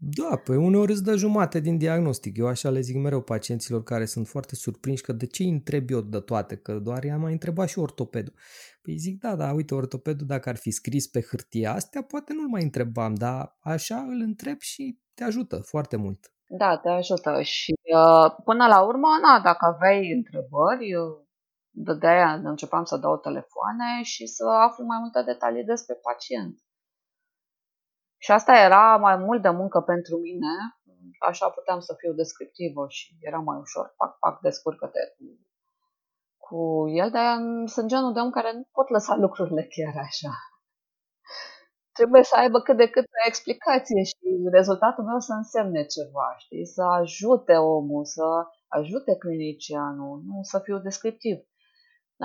Da, păi uneori îți dă jumate din diagnostic. Eu așa le zic mereu pacienților care sunt foarte surprinși că de ce îi întreb eu de toate, că doar i-am mai întrebat și ortopedul. Păi zic, da, da, uite, ortopedul dacă ar fi scris pe hârtie astea, poate nu-l mai întrebam, dar așa îl întreb și te ajută foarte mult. Da, te ajută și uh, până la urmă, na, dacă aveai întrebări, de aia începeam să dau telefoane și să aflu mai multe detalii despre pacient. Și asta era mai mult de muncă pentru mine, așa puteam să fiu descriptivă și era mai ușor, pac, pac, descurcă-te cu, cu el, dar sunt genul de om care nu pot lăsa lucrurile chiar așa. Trebuie să aibă cât de cât o explicație și rezultatul meu să însemne ceva, știi? Să ajute omul, să ajute clinicianul, nu să fiu descriptiv.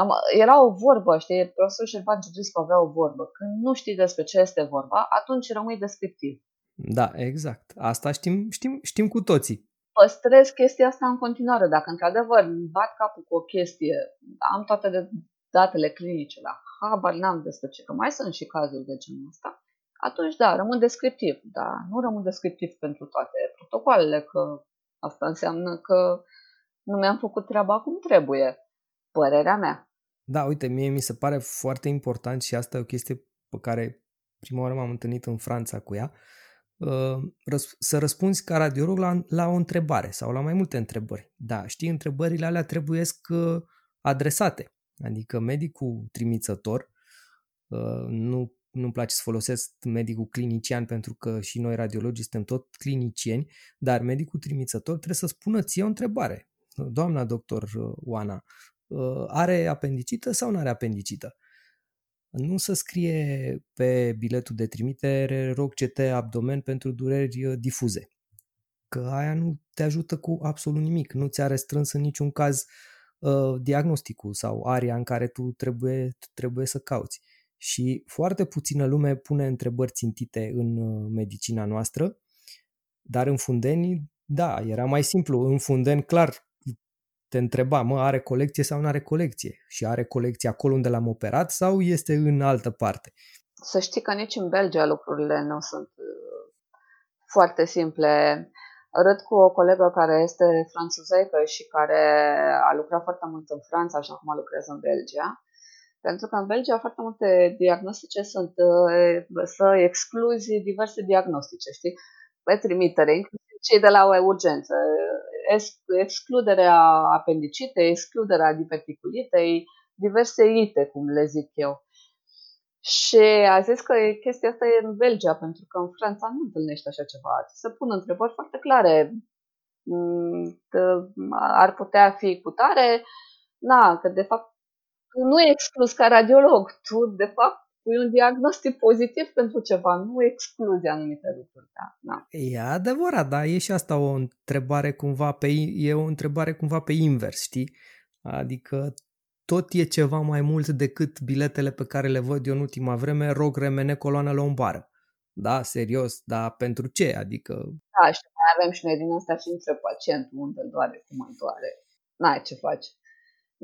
Am, era o vorbă, știi, profesorul Șerban Giurgescu avea o vorbă. Când nu știi despre ce este vorba, atunci rămâi descriptiv. Da, exact. Asta știm, știm, știm cu toții. Păstrez chestia asta în continuare. Dacă într-adevăr bat capul cu o chestie, am toate de datele clinice, la habar n-am despre ce, că mai sunt și cazuri de genul ăsta, atunci da, rămân descriptiv, dar nu rămân descriptiv pentru toate protocoalele, că asta înseamnă că nu mi-am făcut treaba cum trebuie părerea mea. Da, uite, mie mi se pare foarte important și asta e o chestie pe care prima oară m-am întâlnit în Franța cu ea, uh, să răspunzi ca radiolog la, la o întrebare sau la mai multe întrebări. Da, știi, întrebările alea trebuie uh, adresate. Adică medicul trimițător, uh, nu nu-mi place să folosesc medicul clinician pentru că și noi radiologii suntem tot clinicieni, dar medicul trimițător trebuie să spună ție o întrebare. Doamna doctor Oana, Uh, are apendicită sau nu are apendicită. Nu să scrie pe biletul de trimitere rog CT abdomen pentru dureri uh, difuze. Că aia nu te ajută cu absolut nimic. Nu ți-a restrâns în niciun caz uh, diagnosticul sau aria în care tu trebuie, trebuie să cauți. Și foarte puțină lume pune întrebări țintite în uh, medicina noastră, dar în fundeni, da, era mai simplu. În fundeni, clar, te întreba, mă, are colecție sau nu are colecție? Și are colecție acolo unde l-am operat sau este în altă parte? Să știi că nici în Belgia lucrurile nu sunt uh, foarte simple. Râd cu o colegă care este franțuzecă și care a lucrat foarte mult în Franța, așa cum a lucrat în Belgia. Pentru că în Belgia foarte multe diagnostice sunt uh, să excluzi diverse diagnostice, știi? Pe trimitere, inclusiv cei de la urgență excluderea apendicitei, excluderea diverticulitei, diverse ite, cum le zic eu. Și a zis că chestia asta e în Belgia, pentru că în Franța nu întâlnești așa ceva. Se pun întrebări foarte clare. Mm, ar putea fi cu tare? Na, că de fapt tu nu e exclus ca radiolog. Tu, de fapt, pui un diagnostic pozitiv pentru ceva, nu excluzi anumite lucruri. Da, da. E adevărat, dar e și asta o întrebare cumva pe, e o întrebare cumva pe invers, știi? Adică tot e ceva mai mult decât biletele pe care le văd eu în ultima vreme, rog remene coloană lombară. Da, serios, dar pentru ce? Adică... Da, și mai avem și noi din asta și între pacient, unde doare, cum mai doare. N-ai ce faci.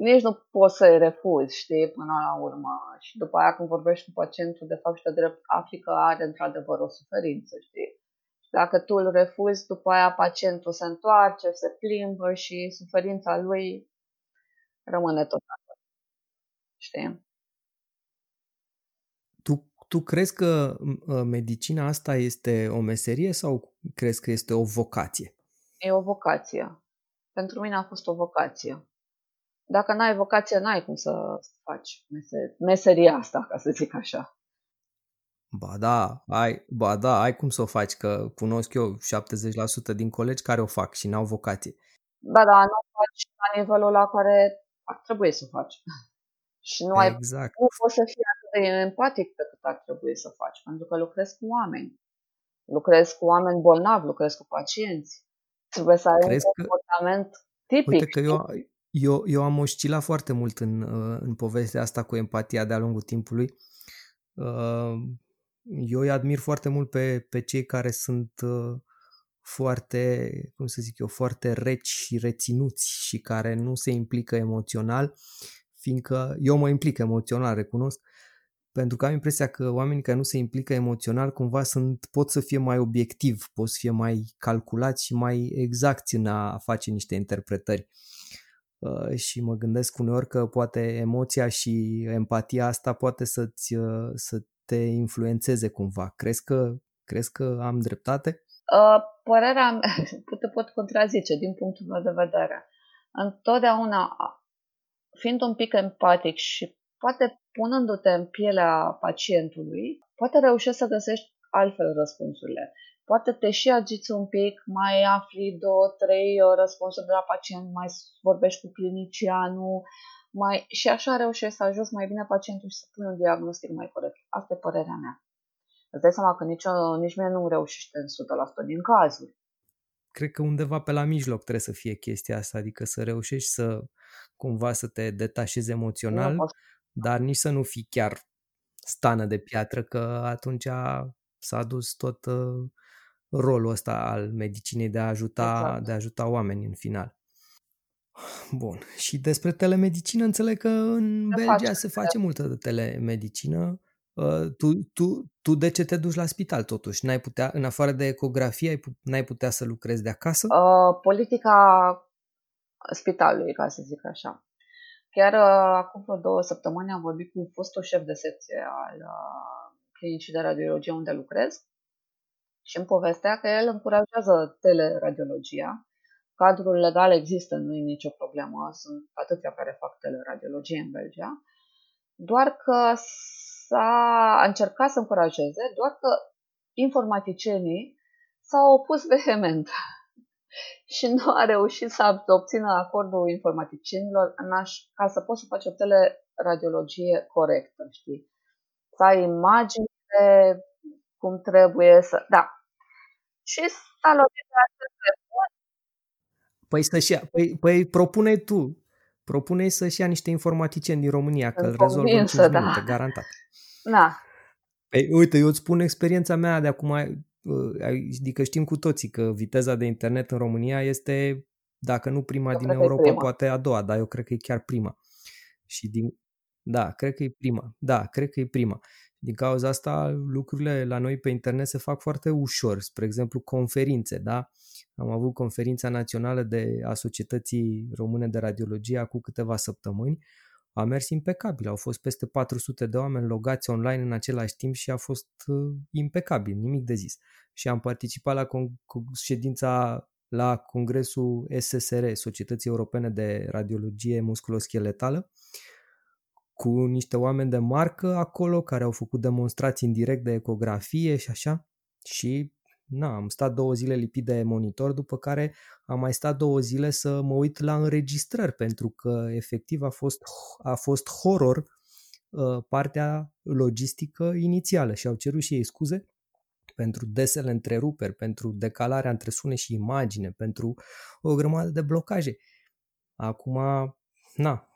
Nici nu poți să-i refuzi, știi, până la urmă. Și după aia când vorbești cu pacientul, de fapt și de drept afli că are într-adevăr o suferință, știi. Și dacă tu îl refuzi, după aia pacientul se întoarce, se plimbă și suferința lui rămâne tot acolo. Știi? Tu, tu crezi că ă, medicina asta este o meserie sau crezi că este o vocație? E o vocație. Pentru mine a fost o vocație. Dacă n-ai vocație, n-ai cum să faci meser- meseria asta, ca să zic așa. Ba da, ai, ba da, ai cum să o faci, că cunosc eu 70% din colegi care o fac și n-au vocație. Da, da, nu o faci la nivelul la care ar trebui să faci. [laughs] Și nu, ai, Exact. nu poți să fii atât de empatic pe cât ar trebui să faci, pentru că lucrezi cu oameni. Lucrezi cu oameni bolnavi, lucrezi cu pacienți. Trebuie să ai Crezi un că- comportament tipic. Uite că știi? eu, eu, eu am oscilat foarte mult în, uh, în povestea asta cu empatia de-a lungul timpului. Uh, Eu îi admir foarte mult pe, pe cei care sunt uh, foarte, cum să zic eu, foarte reci și reținuți și care nu se implică emoțional, fiindcă eu mă implic emoțional, recunosc, pentru că am impresia că oamenii care nu se implică emoțional cumva sunt, pot să fie mai obiectiv, pot să fie mai calculați și mai exacti în a face niște interpretări. Uh, și mă gândesc uneori că poate emoția și empatia asta poate să-ți, uh, să te influențeze cumva. Crezi că, crezi că am dreptate? Uh, Părerea mea, [laughs] te pot contrazice din punctul meu de vedere. Întotdeauna, fiind un pic empatic și poate punându-te în pielea pacientului, poate reușești să găsești altfel răspunsurile. Poate te și agiți un pic, mai afli două, trei uh, răspunsuri de la pacient, mai vorbești cu clinicianul, mai... și așa reușești să ajungi mai bine pacientul și să pui un diagnostic mai corect. Asta e părerea mea. Îți dai seama că nici, nici mie nu reușește în 100% din cazuri. Cred că undeva pe la mijloc trebuie să fie chestia asta, adică să reușești să cumva să te detașezi emoțional, Nu pot- dar nici să nu fii chiar stană de piatră, că atunci s-a dus tot uh, rolul ăsta al medicinei de a ajuta, Exact. de a ajuta oamenii în final. Bun. Și despre telemedicină înțeleg că în Se Belgia face, se face multă telemedicină. Uh, Tu, tu, tu de ce te duci la spital totuși? N-ai putea, în afară de ecografie, ai pu- n-ai putea să lucrezi de acasă? Uh, politica spitalului, ca să zic așa. Chiar uh, acum vreo două săptămâni am vorbit cu fostul șef de secție al uh, clinicii de radiologie unde lucrez și îmi povestea că el încurajează teleradiologia. Cadrul legal există, nu e nicio problemă, sunt atâția care fac teleradiologie în Belgia, doar că s-a a încercat să încurajeze, doar că informaticienii s-au opus [laughs] vehement [laughs] și nu a reușit să obțină acordul informaticienilor în aș, ca să poți să faci o teleradiologie corectă, știi? Să ai imaginile cum trebuie să... Da. Și s-a lovit de acest refuz. Păi, să-și ia, păi, păi propune tu. propune să-și ia niște informaticieni din România, că îl Sunt rezolvă în 5 convinsă, da. minute, garantat. Da. Păi, uite, eu îți spun experiența mea de acum, uh, adică știm cu toții că viteza de internet în România este, dacă nu prima Eu din cred că e Europa, prima. poate a doua, dar eu cred că e chiar prima. Și din, da, cred că e prima. Da, cred că e prima. Din cauza asta, lucrurile la noi pe internet se fac foarte ușor. Spre exemplu, conferințe, da? Am avut conferința națională de a Societății Române de Radiologie acum câteva săptămâni. A mers impecabil. Au fost peste 400 de oameni logați online în același timp și a fost uh, impecabil, nimic de zis. Și am participat la con- cu ședința la congresul SSR, Societății Europene de Radiologie Musculoscheletală, cu niște oameni de marcă acolo care au făcut demonstrații în direct de ecografie și așa. Și na, am stat două zile lipit de monitor, după care am mai stat două zile să mă uit la înregistrări, pentru că efectiv a fost, a fost horror uh, partea logistică inițială și au cerut și ei scuze pentru desele întreruperi, pentru decalarea între sunet și imagine, pentru o grămadă de blocaje. Acum, na,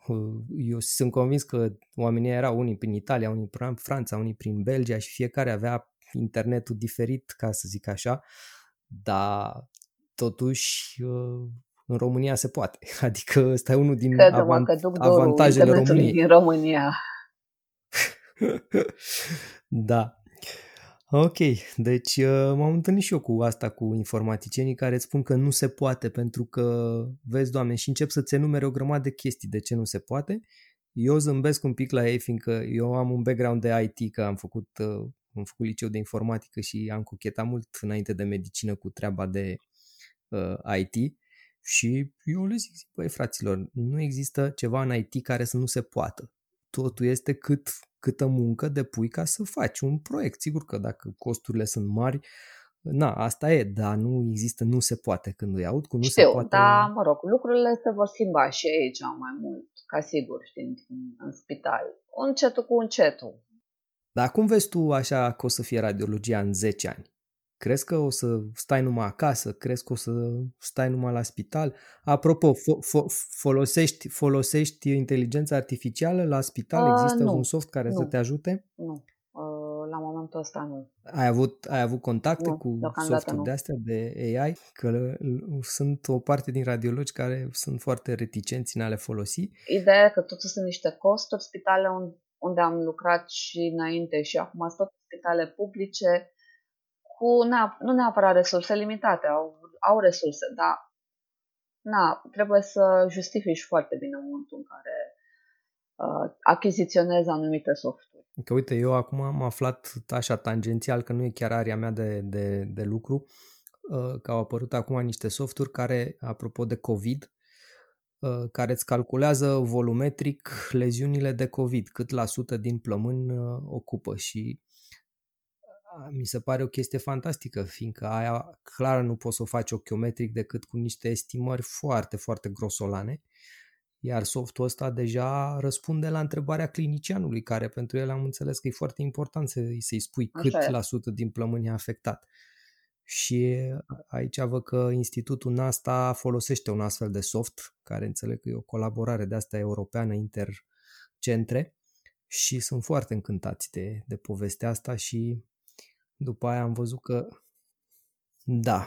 Eu sunt convins că oamenii erau unii prin Italia, unii prin Franța, unii prin Belgia și fiecare avea internetul diferit, ca să zic așa, dar totuși în România se poate. [laughs] Adică ăsta e unul din Crede-mă avant- că duc avantajele României. din România. [laughs] [laughs] da. Ok, deci uh, m-am întâlnit și eu cu asta, cu informaticienii care îți spun că nu se poate pentru că, vezi, doamne, și încep să-ți enumere o grămadă de chestii de ce nu se poate. Eu zâmbesc un pic la ei, fiindcă eu am un background de IT, că am făcut, uh, am făcut liceu de informatică și am cochetat mult înainte de medicină cu treaba de uh, IT și eu le zic, băi fraților, nu există ceva în IT care să nu se poată. Totul este cât, câtă muncă depui ca să faci un proiect. Sigur că dacă costurile sunt mari, na, asta e, dar nu există, nu se poate când îi aud cu nu Știu, se poate. dar mă rog, lucrurile se vor schimba și aici mai mult, ca sigur, știi, în, în spital. Încetul cu încetul. Dar cum vezi tu așa că o să fie radiologia în 10 ani? Crezi că o să stai numai acasă? Crezi că o să stai numai la spital? Apropo, fo- fo- folosești, folosești inteligența artificială la spital? Există uh, nu, un soft care nu, să te ajute? Nu, uh, la momentul ăsta nu. Ai avut, ai avut contacte nu, cu softuri de astea, de AI? Că sunt o parte din radiologi care sunt foarte reticenți în a le folosi. Ideea e că totuși sunt niște costuri, spitale unde am lucrat și înainte și acum sunt tot spitale publice, cu neap- nu neapărat resurse limitate, au, au resurse, dar na, trebuie să justifici foarte bine momentul în care uh, achiziționezi anumite softuri. Că uite, eu acum am aflat așa tangențial că nu e chiar area mea de, de, de lucru, uh, că au apărut acum niște softuri care, apropo de COVID, uh, care îți calculează volumetric leziunile de COVID, cât la sută din plămân uh, ocupă și mi se pare o chestie fantastică, fiindcă aia clar nu poți să o faci ochiometric decât cu niște estimări foarte, foarte grosolane, iar softul ăsta deja răspunde la întrebarea clinicianului, care pentru el am înțeles că e foarte important să, să-i spui Așa cât e. la sută din plămâni e afectat. Și aici văd că Institutul NASTA folosește un astfel de soft, care înțeleg că e o colaborare de asta europeană intercentre și sunt foarte încântați de, de povestea asta și după aia am văzut că da,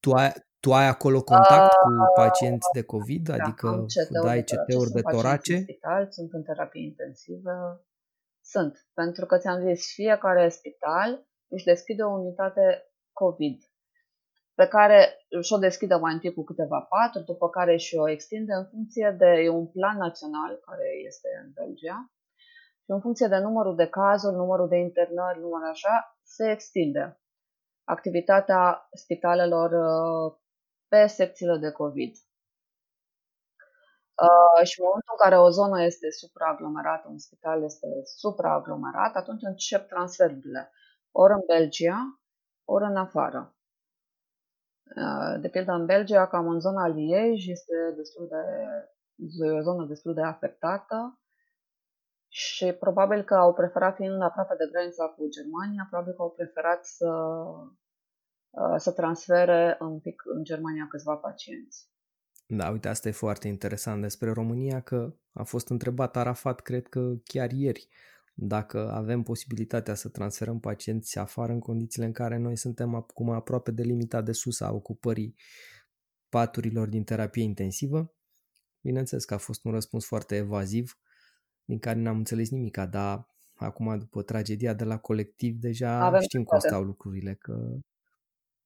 tu ai, tu ai acolo contact cu pacienți de COVID, da, adică dai CT-uri de, de torace? Sunt spital, sunt în terapie intensivă, sunt, pentru că ți-am zis, fiecare spital își deschide o unitate COVID pe care și-o deschide mai întâi cu câteva patru, după care și-o extinde în funcție de un plan național care este în Belgia și în funcție de numărul de cazuri, numărul de internări, numărul așa, se extinde activitatea spitalelor uh, pe secțiile de COVID. Uh, și în momentul în care o zonă este supraaglomerată, un spital este supraaglomerat, atunci încep transferurile, ori în Belgia, ori în afară. Uh, de pildă în Belgia, cam în zona Liege, este destul de, o zonă destul de afectată, și probabil că au preferat, fiind aproape de granița cu Germania, probabil că au preferat să, uh, să transfere un pic în Germania câțiva pacienți. Da, uite, asta e foarte interesant despre România, că a fost întrebat Arafat, cred că chiar ieri, dacă avem posibilitatea să transferăm pacienți afară în condițiile în care noi suntem acum aproape de limita de sus a ocupării paturilor din terapie intensivă. Bineînțeles că a fost un răspuns foarte evaziv, din care n-am înțeles nimica, dar acum după tragedia de la colectiv deja Avem știm cum stau lucrurile, că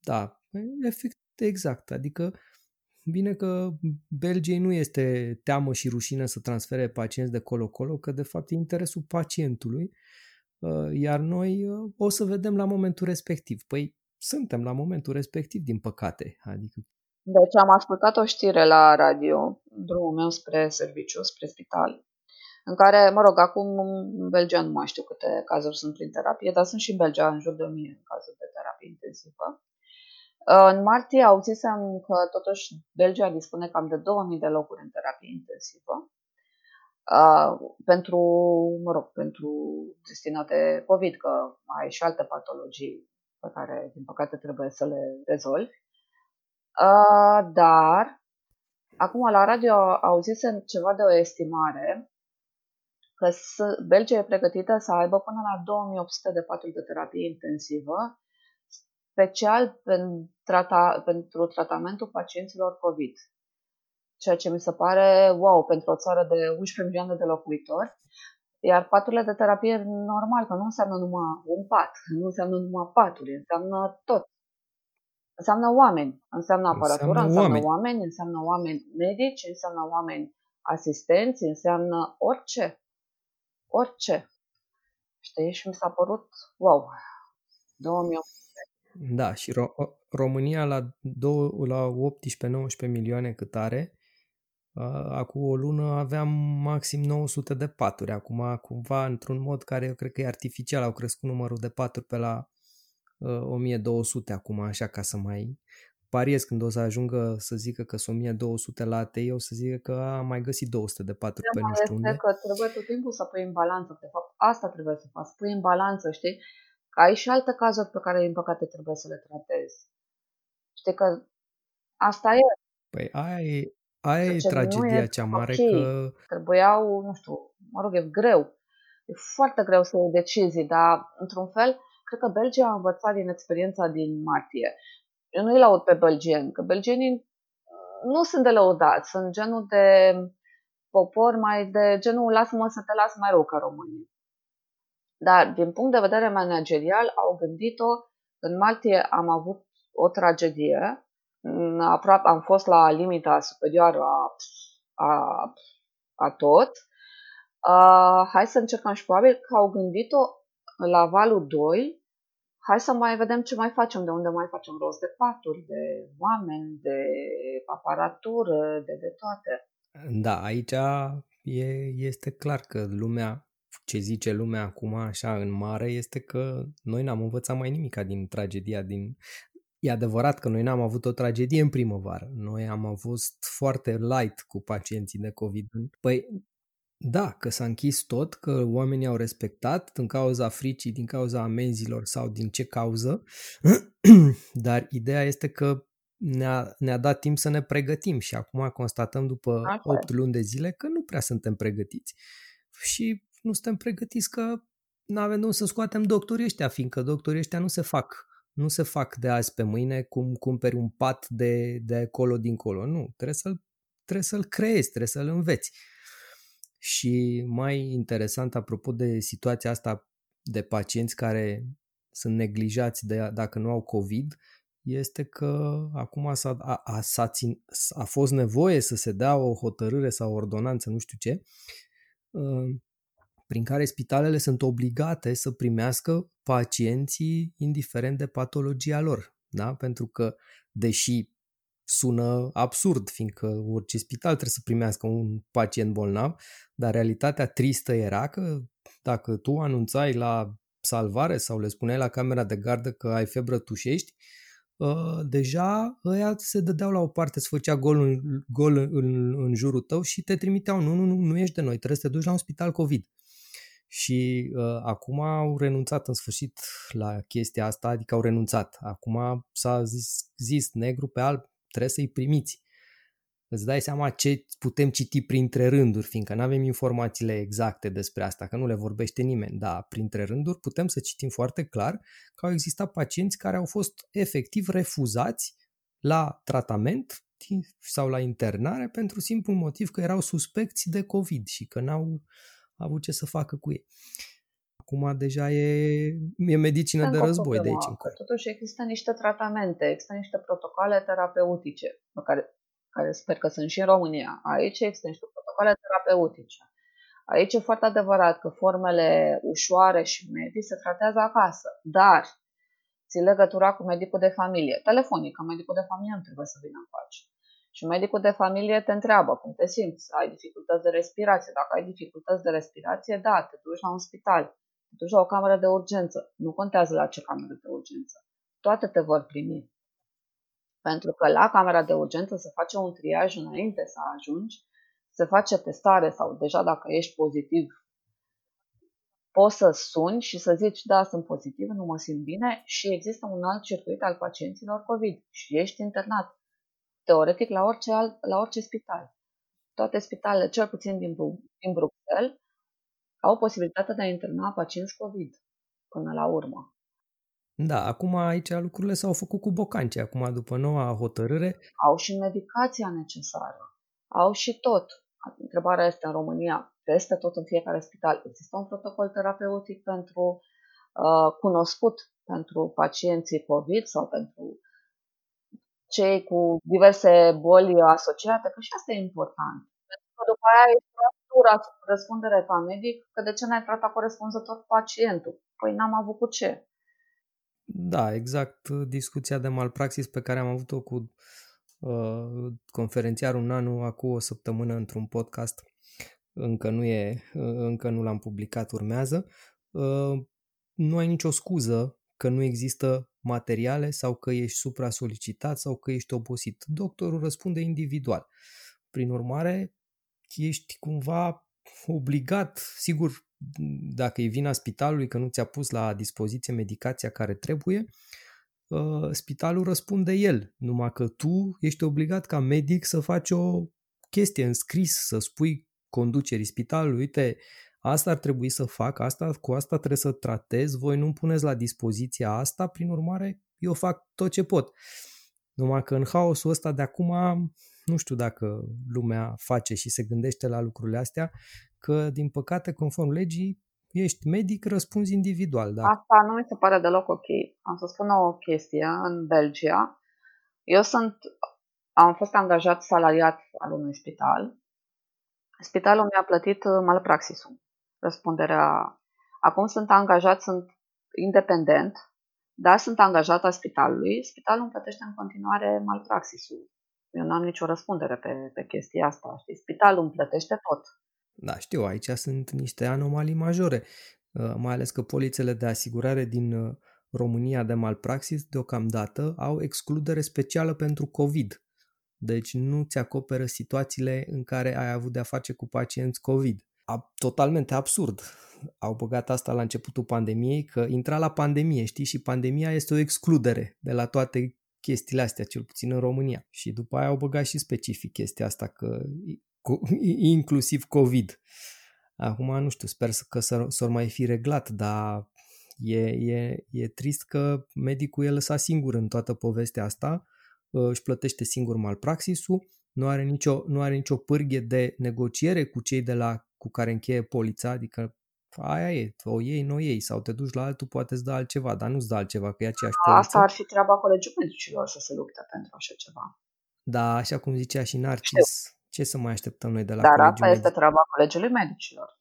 da, efect exact, adică bine că Belgiei nu este teamă și rușine să transfere pacienți de colo-colo, că de fapt e interesul pacientului, uh, iar noi uh, o să vedem la momentul respectiv. Păi suntem la momentul respectiv, din păcate. Adică... Deci am ascultat o știre la radio, drumul meu spre serviciu, spre spital, în care, mă rog, acum în Belgia nu mai știu câte cazuri sunt prin terapie, dar sunt și în Belgia în jur de 1000 cazuri de terapie intensivă. În martie auzisem că totuși Belgia dispune cam de 2000 de locuri în terapie intensivă uh, pentru, mă rog, pentru destinate COVID, că ai și alte patologii pe care, din păcate, trebuie să le rezolvi. Uh, dar Acum, la radio auzisem ceva de o estimare că Belgia e pregătită să aibă până la 2800 de paturi de terapie intensivă, special pentru, trata, pentru tratamentul pacienților COVID. Ceea ce mi se pare wow pentru o țară de 11 milioane de locuitori. Iar paturile de terapie, normal, că nu înseamnă numai un pat, nu înseamnă numai paturi, înseamnă tot. Înseamnă oameni, înseamnă aparatură, înseamnă, înseamnă oameni. oameni, înseamnă oameni medici, înseamnă oameni asistenți, înseamnă orice orice. Știi? Și mi s-a părut, wow, 2008. Da, și Ro- România la, dou- la 18-19 milioane cât are, acum o lună aveam maxim 900 de paturi. Acum, cumva, într-un mod care eu cred că e artificial, au crescut numărul de paturi pe la uh, 1200 acum, așa ca să mai pariez când o să ajungă să zică că sunt 1200 la ATI, o să zică că a mai găsit 200 de patru pe nu știu unde. că trebuie tot timpul să pui în balanță. De fapt, asta trebuie să faci, pui în balanță, știi? Că ai și alte cazuri pe care, din păcate, trebuie să le tratezi. Știi că asta e. Păi aia e, aia e tragedia e cea mare okay. că... Trebuiau, nu știu, mă rog, e greu. E foarte greu să iei decizii, dar, într-un fel, cred că Belgia a învățat din experiența din martie eu nu-i laud pe belgieni, că belgenii uh, nu sunt de lăudați, sunt genul de popor mai de genul lasă-mă să te las mai rău ca românii. Dar din punct de vedere managerial au gândit-o, în martie am avut o tragedie, aproape am fost la limita superioară a, a, a tot. Uh, hai să încercăm și probabil că au gândit-o la valul 2 hai să mai vedem ce mai facem, de unde mai facem rost de paturi, de oameni, de aparatură, de, de toate. Da, aici e, este clar că lumea, ce zice lumea acum așa în mare, este că noi n-am învățat mai nimica din tragedia din... E adevărat că noi n-am avut o tragedie în primăvară. Noi am avut foarte light cu pacienții de COVID. Păi da, că s-a închis tot, că oamenii au respectat din cauza fricii, din cauza amenzilor sau din ce cauză, [clears throat] dar ideea este că ne-a, ne-a dat timp să ne pregătim și acum constatăm după Așa. 8 luni de zile că nu prea suntem pregătiți. Și nu suntem pregătiți că nu avem de unde să scoatem doctorii ăștia, fiindcă doctorii ăștia nu se fac. Nu se fac de azi pe mâine cum cumperi un pat de, de acolo dincolo. Nu, trebuie să-l, trebuie să-l creezi, trebuie să-l înveți. Și mai interesant, apropo de situația asta de pacienți care sunt neglijați de, dacă nu au COVID, este că acum s-a, a, a, s-a țin, a fost nevoie să se dea o hotărâre sau o ordonanță, nu știu ce, uh, prin care spitalele sunt obligate să primească pacienții indiferent de patologia lor. Da? Pentru că, deși sună absurd, fiindcă orice spital trebuie să primească un pacient bolnav, dar realitatea tristă era că dacă tu anunțai la salvare sau le spuneai la camera de gardă că ai febră tușești, uh, deja ăia se dădeau la o parte, se făcea gol, în, gol în, în jurul tău și te trimiteau, nu, nu, nu, nu ești de noi, trebuie să te duci la un spital COVID. Și uh, acum au renunțat în sfârșit la chestia asta, adică au renunțat. Acum s-a zis, zis negru pe alb, trebuie să-i primiți. Îți dai seama ce putem citi printre rânduri, fiindcă nu avem informațiile exacte despre asta, că nu le vorbește nimeni, dar printre rânduri putem să citim foarte clar că au existat pacienți care au fost efectiv refuzați la tratament sau la internare pentru simplu motiv că erau suspecți de COVID și că n-au avut ce să facă cu ei. Acum deja e, e medicină de război de aici încolo. Totuși există niște tratamente, există niște protocoale terapeutice, pe care, care sper că sunt și în România. Aici există niște protocoale terapeutice. Aici e foarte adevărat că formele ușoare și medii se tratează acasă, dar ții legătura cu medicul de familie, telefonic, că medicul de familie nu trebuie să vină în față. Și medicul de familie te întreabă cum te simți, ai dificultăți de respirație. Dacă ai dificultăți de respirație, da, te duci la un spital duci la o cameră de urgență. Nu contează la ce cameră de urgență. Toate te vor primi. Pentru că la camera de urgență se face un triaj înainte să ajungi, se face testare sau deja dacă ești pozitiv, poți să suni și să zici, da, sunt pozitiv, nu mă simt bine și există un alt circuit al pacienților COVID și ești internat. teoretic la orice, alt, la orice spital. Toate spitalele, cel puțin din, din Bruxelles, au posibilitatea de a interna pacienți COVID până la urmă. Da, acum aici lucrurile s-au făcut cu bocanci. Acum, după noua hotărâre... Au și medicația necesară. Au și tot. Întrebarea este în România, peste tot în fiecare spital, există un protocol terapeutic pentru uh, cunoscut pentru pacienții COVID sau pentru cei cu diverse boli asociate, că și asta e important. Pentru că după aia e o răspundere ca medic că de ce n-ai tratat corespunzător pacientul? Păi n-am avut cu ce. Da, exact discuția de malpraxis pe care am avut-o cu uh, conferențiarul Nanu acum o săptămână într-un podcast. Încă nu, e, încă nu l-am publicat, urmează. Uh, nu ai nicio scuză că nu există materiale sau că ești supra-solicitat sau că ești obosit. Doctorul răspunde individual. Prin urmare, ești cumva obligat, sigur, dacă e vina spitalului că nu ți-a pus la dispoziție medicația care trebuie, uh, spitalul răspunde el, numai că tu ești obligat ca medic să faci o chestie în scris, să spui conducerii spitalului, uite, asta ar trebui să fac, asta, cu asta trebuie să tratez, voi nu-mi puneți la dispoziția asta, prin urmare eu fac tot ce pot. Numai că în haosul ăsta de acum nu știu dacă lumea face și se gândește la lucrurile astea, că din păcate, conform legii, ești medic, răspunzi individual. Da? Asta nu mi se pare deloc ok. Am să spun o chestie. În Belgia, eu sunt, am fost angajat salariat al unui spital. Spitalul mi-a plătit malpraxisul răspunderea. Acum sunt angajat, sunt independent, dar sunt angajat al spitalului. Spitalul îmi plătește în continuare malpraxisul. Eu nu am nicio răspundere pe, pe chestia asta. Știi? Spitalul îmi plătește tot. Da, știu, aici sunt niște anomalii majore, uh, mai ales că polițele de asigurare din uh, România de malpraxis deocamdată au excludere specială pentru COVID. Deci nu ți acoperă situațiile în care ai avut de-a face cu pacienți COVID totalmente absurd. Au băgat asta la începutul pandemiei, că intra la pandemie, știi, și pandemia este o excludere de la toate chestiile astea, cel puțin în România. Și după aia au băgat și specific chestia asta, că inclusiv COVID. Acum nu știu, sper că s-or mai fi reglat, dar e, e, e trist că medicul e lăsat singur în toată povestea asta, își plătește singur malpraxisul, nu are nicio, nu are nicio pârghie de negociere cu cei de la cu care încheie polița, adică aia e, o iei, nu o iei, sau te duci la altul, poate îți dă altceva, dar nu-ți dă altceva, că e aceeași poliță. Asta ar fi treaba colegiului medicilor să se lupte pentru așa ceva. Da, așa cum zicea și Narcis, Știu. ce să mai așteptăm noi de la Dar colegiul asta medic? este treaba colegiului medicilor.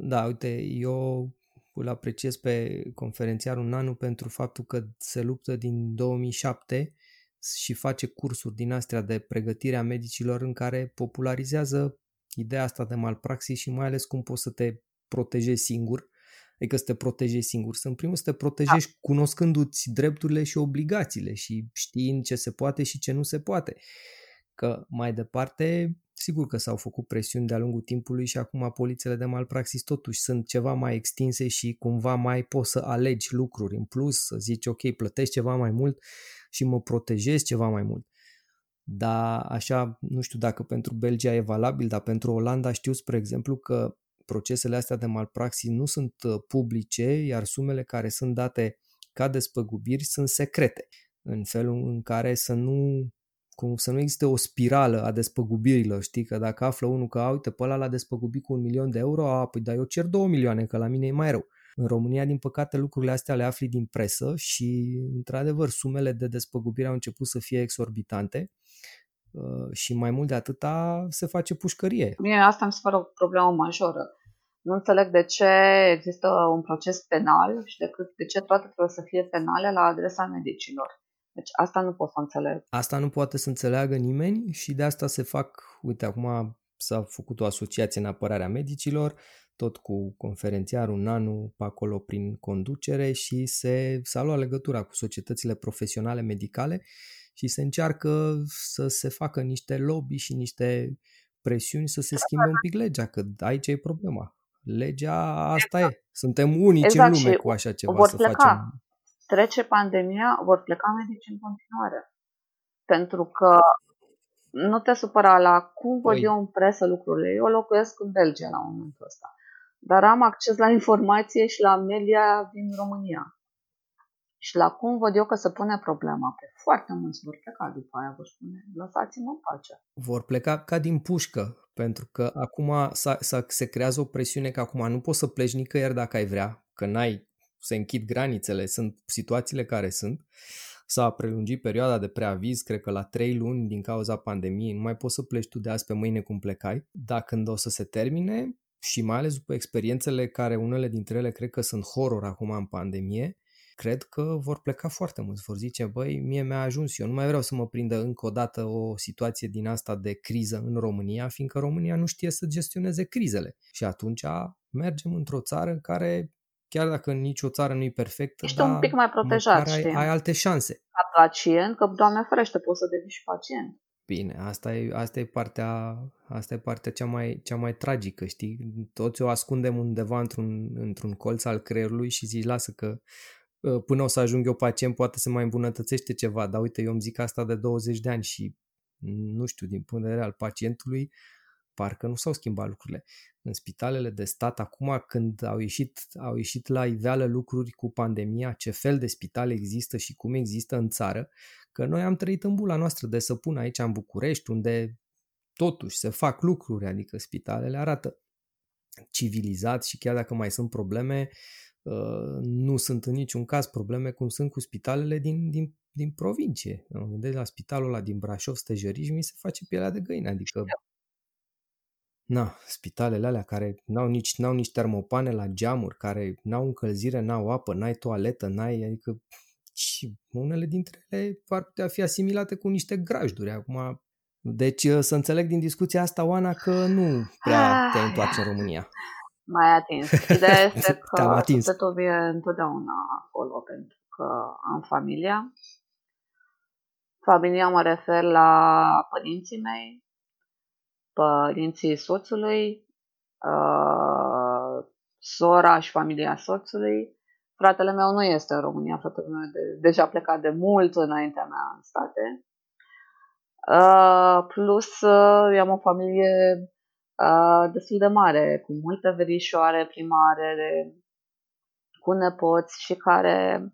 Da, uite, eu îl apreciez pe conferențiarul Nanu pentru faptul că se luptă din 2007 și face cursuri din astea de pregătire a medicilor în care popularizează ideea asta de malpraxis și mai ales cum poți să te protejezi singur, adică să te protejezi singur. Să în primul să te protejești da. cunoscându-ți drepturile și obligațiile și știind ce se poate și ce nu se poate. Că mai departe, sigur că s-au făcut presiuni de-a lungul timpului și acum polițele de malpraxis totuși sunt ceva mai extinse și cumva mai poți să alegi lucruri în plus, să zici ok, plătești ceva mai mult și mă protejezi ceva mai mult dar așa, nu știu dacă pentru Belgia e valabil, dar pentru Olanda știu, spre exemplu, că procesele astea de malpraxis nu sunt uh, publice, iar sumele care sunt date ca despăgubiri sunt secrete, în felul în care să nu cum să nu existe o spirală a despăgubirilor, știi, că dacă află unul că, a, uite, pe ăla l-a despăgubit cu un milion de euro, a, păi dar eu cer două milioane, că la mine e mai rău. În România, din păcate, lucrurile astea le afli din presă și, într-adevăr, sumele de despăgubire au început să fie exorbitante uh, și mai mult de atâta se face pușcărie. Mie asta mi se pare o problemă majoră. Nu înțeleg de ce există un proces penal și de, cât, de ce toate trebuie să fie penale la adresa medicilor. Deci asta nu pot să înțeleg. Asta nu poate să înțeleagă nimeni și de asta se fac, uite, acum s-a făcut o asociație în apărarea medicilor, tot cu conferențiarul Nanu pe acolo prin conducere și se, s-a luat legătura cu societățile profesionale medicale și se încearcă să se facă niște lobby și niște presiuni să se schimbe un pic legea, că aici e problema. Legea asta exact. e. Suntem unici exact. în lume cu așa ceva vor să pleca. facem. Trece pandemia, vor pleca medici în continuare. Pentru că Nu te supăra la cum văd Păi- eu în presă lucrurile. Eu locuiesc în Belgia la momentul ăsta. Dar am acces la informație și la media din România. Și la cum văd eu că se pune problema. Pe foarte mulți vor pleca după aia, vor spune, lăsați-mă în pace. Vor pleca ca din pușcă, pentru că acum s-a, s-a, se creează o presiune că acum nu poți să pleci nicăieri dacă ai vrea, că n-ai, se închid granițele, sunt situațiile care sunt. S-a prelungit perioada de preaviz, cred că la trei luni din cauza pandemiei, nu mai poți să pleci tu de azi pe mâine cum plecai. Dar când o să se termine, și mai ales după experiențele care unele dintre ele cred că sunt horror acum în pandemie, cred că vor pleca foarte mulți. Vor zice, băi, mie mi-a ajuns, eu nu mai vreau să mă prindă încă o dată o situație din asta de criză în România, fiindcă România nu știe să gestioneze crizele. Și atunci mergem într-o țară în care, chiar dacă nicio țară nu e perfectă, Ești dar un pic mai protejat, măcar ai, știi? ai alte șanse. Ca pacient, că, Doamne ferește, poți să devii și pacient. Bine, asta e, asta e partea, asta e partea cea, mai, cea mai tragică, știi? Toți o ascundem undeva într-un, într-un colț al creierului și zici, lasă că uh, până o să ajung eu pacient poate se mai îmbunătățește ceva, dar uite, eu îmi zic asta de 20 de ani și nu știu, din punct de vedere al pacientului, parcă nu s-au schimbat lucrurile. În spitalele de stat, acum când au ieșit, au ieșit la iveală lucruri cu pandemia, ce fel de spitale există și cum există în țară, că noi am trăit în bula noastră de săpun aici în București, unde totuși se fac lucruri, adică spitalele arată civilizat și chiar dacă mai sunt probleme, uh, nu sunt în niciun caz probleme cum sunt cu spitalele din, din, din provincie. Mă gândesc la spitalul ăla din Brașov, Stejăriș, mi se face pielea de găină, adică Na, spitalele alea care n-au nici, n-au nici termopane la geamuri, care n-au încălzire, n-au apă, n-ai toaletă, n-ai, adică și unele dintre ele ar putea fi asimilate cu niște grajduri. Acum, deci să înțeleg din discuția asta, Oana, că nu prea te întoarce în România. Mai atins. [laughs] Ideea este Te-am că atins. sufletul e întotdeauna acolo, pentru că am familia. Familia mă refer la părinții mei, părinții soțului, uh, sora și familia soțului. Fratele meu nu este în România, fratele meu de, deja a plecat de mult înaintea mea în state. Uh, plus, uh, eu am o familie uh, destul de mare, cu multe verișoare primare, de, cu nepoți și care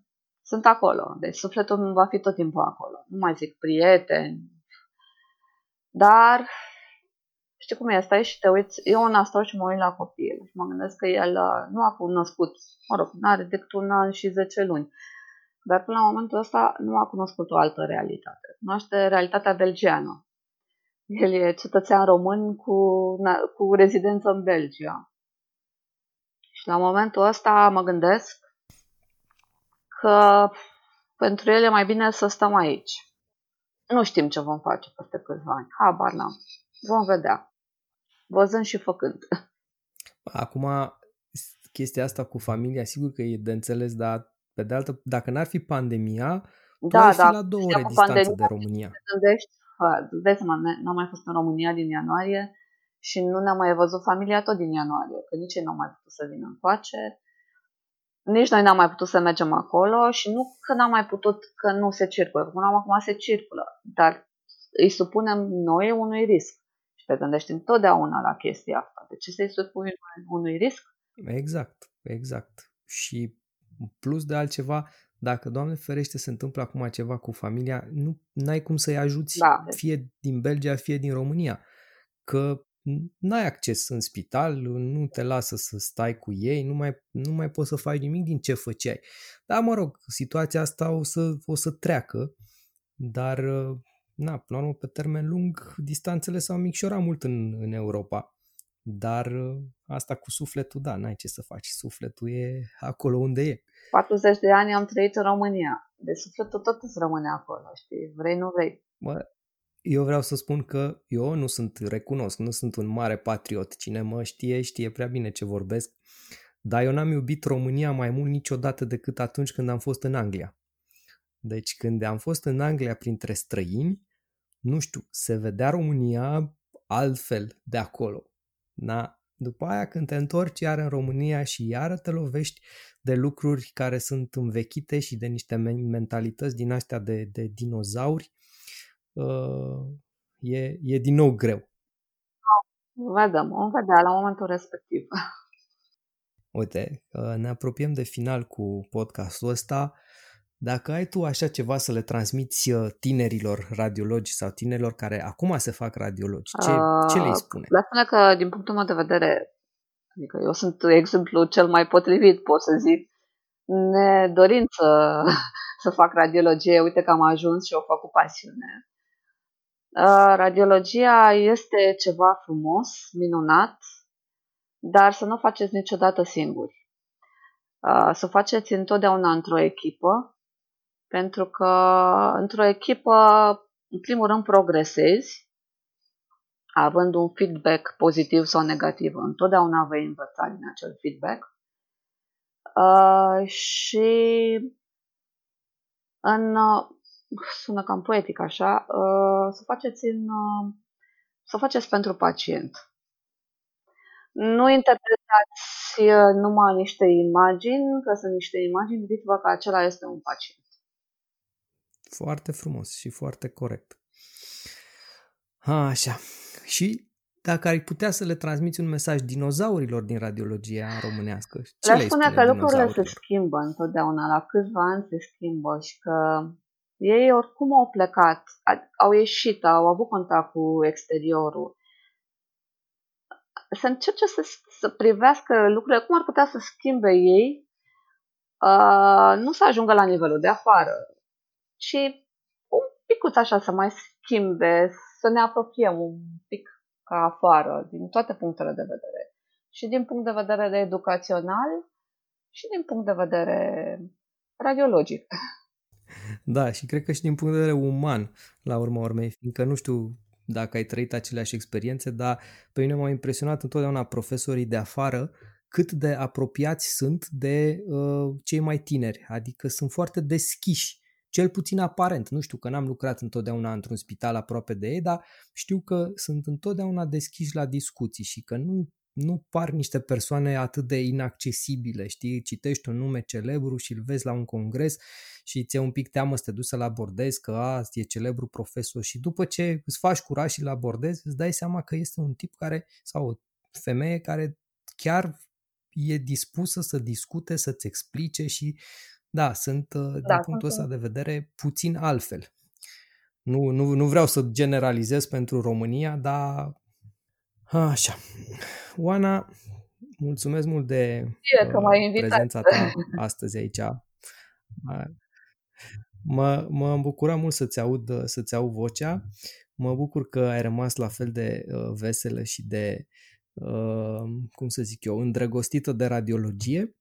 sunt acolo. Deci sufletul meu va fi tot timpul acolo. Nu mai zic prieteni. Dar știi cum e, stai și te uiți, eu una stau și mă uit la copil și mă gândesc că el uh, nu a cunoscut, mă rog, nu are decât un an și 10 luni, dar până la momentul ăsta nu a cunoscut o altă realitate. Cunoaște realitatea belgiană. El e cetățean român cu, na- cu rezidență în Belgia. Și la momentul ăsta mă gândesc că pentru el e mai bine să stăm aici. Nu știm ce vom face peste câțiva ani. Habar n-am. Vom vedea. Văzând și făcând. Acum, chestia asta cu familia, sigur că e de înțeles, dar pe de altă, dacă n-ar fi pandemia, tu Da, ai fi da. la două știam ore cu distanță pandemia de România. Te gândești, că, îți dai seama, ne- n-am mai fost în România din ianuarie și nu ne-am mai văzut familia tot din ianuarie, că nici ei n-au mai putut să vină încoace. Nici noi n-am mai putut să mergem acolo și nu că n-am mai putut că nu se circulă, că până acum se circulă, dar îi supunem noi unui risc. Și te gândești întotdeauna la chestia asta. De ce să-i supui unui risc? Exact, exact. Și plus de altceva, dacă, Doamne ferește, se întâmplă acum ceva cu familia, nu ai cum să-i ajuți Da. fie din Belgia, fie din România. Că n-ai acces în spital, nu te lasă să stai cu ei, nu mai, nu mai poți să faci nimic din ce făceai. Dar, mă rog, situația asta o să, o să treacă, dar, na, până la urmă, pe termen lung, distanțele s-au micșorat mult în, în Europa. Dar asta cu sufletul, da, n-ai ce să faci. Sufletul e acolo unde e. 40 de ani am trăit în România. De sufletul tot îți rămâne acolo, știi? Vrei, nu vrei. Mă, eu vreau să spun că eu nu sunt, recunosc, nu sunt un mare patriot. Cine mă știe, știe prea bine ce vorbesc. Dar eu n-am iubit România mai mult niciodată decât atunci când am fost în Anglia. Deci când am fost în Anglia printre străini, nu știu, se vedea România altfel de acolo. Da? După aia când te întorci iar în România și iară te lovești de lucruri care sunt învechite și de niște mentalități din astea de, de dinozauri, uh, e, e din nou greu. Vedem, o vedea la momentul respectiv. Uite, ne apropiem de final cu podcastul ăsta. Dacă ai tu așa ceva să le transmiți uh, tinerilor radiologi sau tinerilor care acum se fac radiologi, ce, uh, ce le spune? Le spune că, din punctul meu de vedere, adică eu sunt exemplu cel mai potrivit, pot să zic, ne dorim să, [laughs] să fac radiologie, uite că am ajuns și o fac cu pasiune. Uh, radiologia este ceva frumos, minunat, dar să nu o faceți niciodată singuri. Uh, să o faceți întotdeauna într-o echipă, pentru că într-o echipă, în primul rând, progresezi, având un feedback pozitiv sau negativ. Întotdeauna vei învăța din acel feedback. Uh, și în, uh, sună cam poetic așa, uh, să faceți în, uh, să faceți pentru pacient. Nu interpretați uh, numai niște imagini, că sunt niște imagini, gândiți-vă că acela este un pacient. Foarte frumos și foarte corect. Așa. Și dacă ai putea să le transmiți un mesaj dinozaurilor din radiologia românească, ce le spune că lucrurile se schimbă întotdeauna, la câțiva ani se schimbă și că ei oricum au plecat, au ieșit, au avut contact cu exteriorul. Să încerce să, să privească lucrurile, cum ar putea să schimbe ei, uh, nu să ajungă la nivelul de afară, ci un picuț așa să mai schimbe, să ne apropiem un pic ca afară, din toate punctele de vedere. Și din punct de vedere de educațional și din punct de vedere radiologic. Da, și cred că și din punct de vedere uman, la urma urmei, fiindcă nu știu dacă ai trăit aceleași experiențe, dar pe mine m-au impresionat întotdeauna profesorii de afară cât de apropiați sunt de uh, cei mai tineri, adică sunt foarte deschiși cel puțin aparent. Nu știu că n-am lucrat întotdeauna într-un spital aproape de ei, dar știu că sunt întotdeauna deschiși la discuții și că nu, nu par niște persoane atât de inaccesibile, știi? Citești un nume celebru și îl vezi la un congres și ți-e un pic teamă să te duci să-l abordezi, că a, e celebru profesor și după ce îți faci curaj și îl abordezi, îți dai seama că este un tip care, sau o femeie care chiar e dispusă să discute, să-ți explice și da, sunt, uh, din da, punctul ăsta de vedere, puțin altfel. Nu, nu, nu vreau să generalizez pentru România, dar așa. Oana, mulțumesc mult de e, că m-ai uh, prezența ta [laughs] astăzi aici. Mă, mă bucura mult să-ți aud, să-ți aud vocea. Mă bucur că ai rămas la fel de uh, veselă și de, uh, cum să zic eu, îndrăgostită de radiologie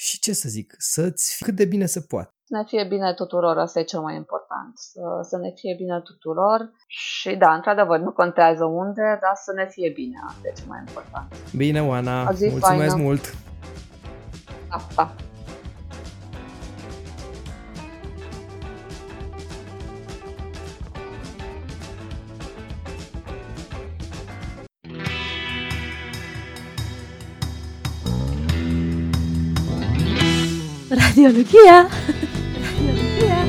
și ce să zic, să-ți fie cât de bine se poate. Să ne fie bine tuturor, asta e cel mai important. Să, să ne fie bine tuturor și da, într-adevăr, nu contează unde, dar să ne fie bine, asta e cel mai important. Bine, Oana, mulțumesc faină. mult! Pa, pa! Radiologia! Radiologia!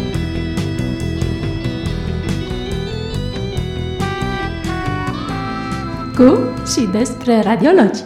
Cu și despre radiologi.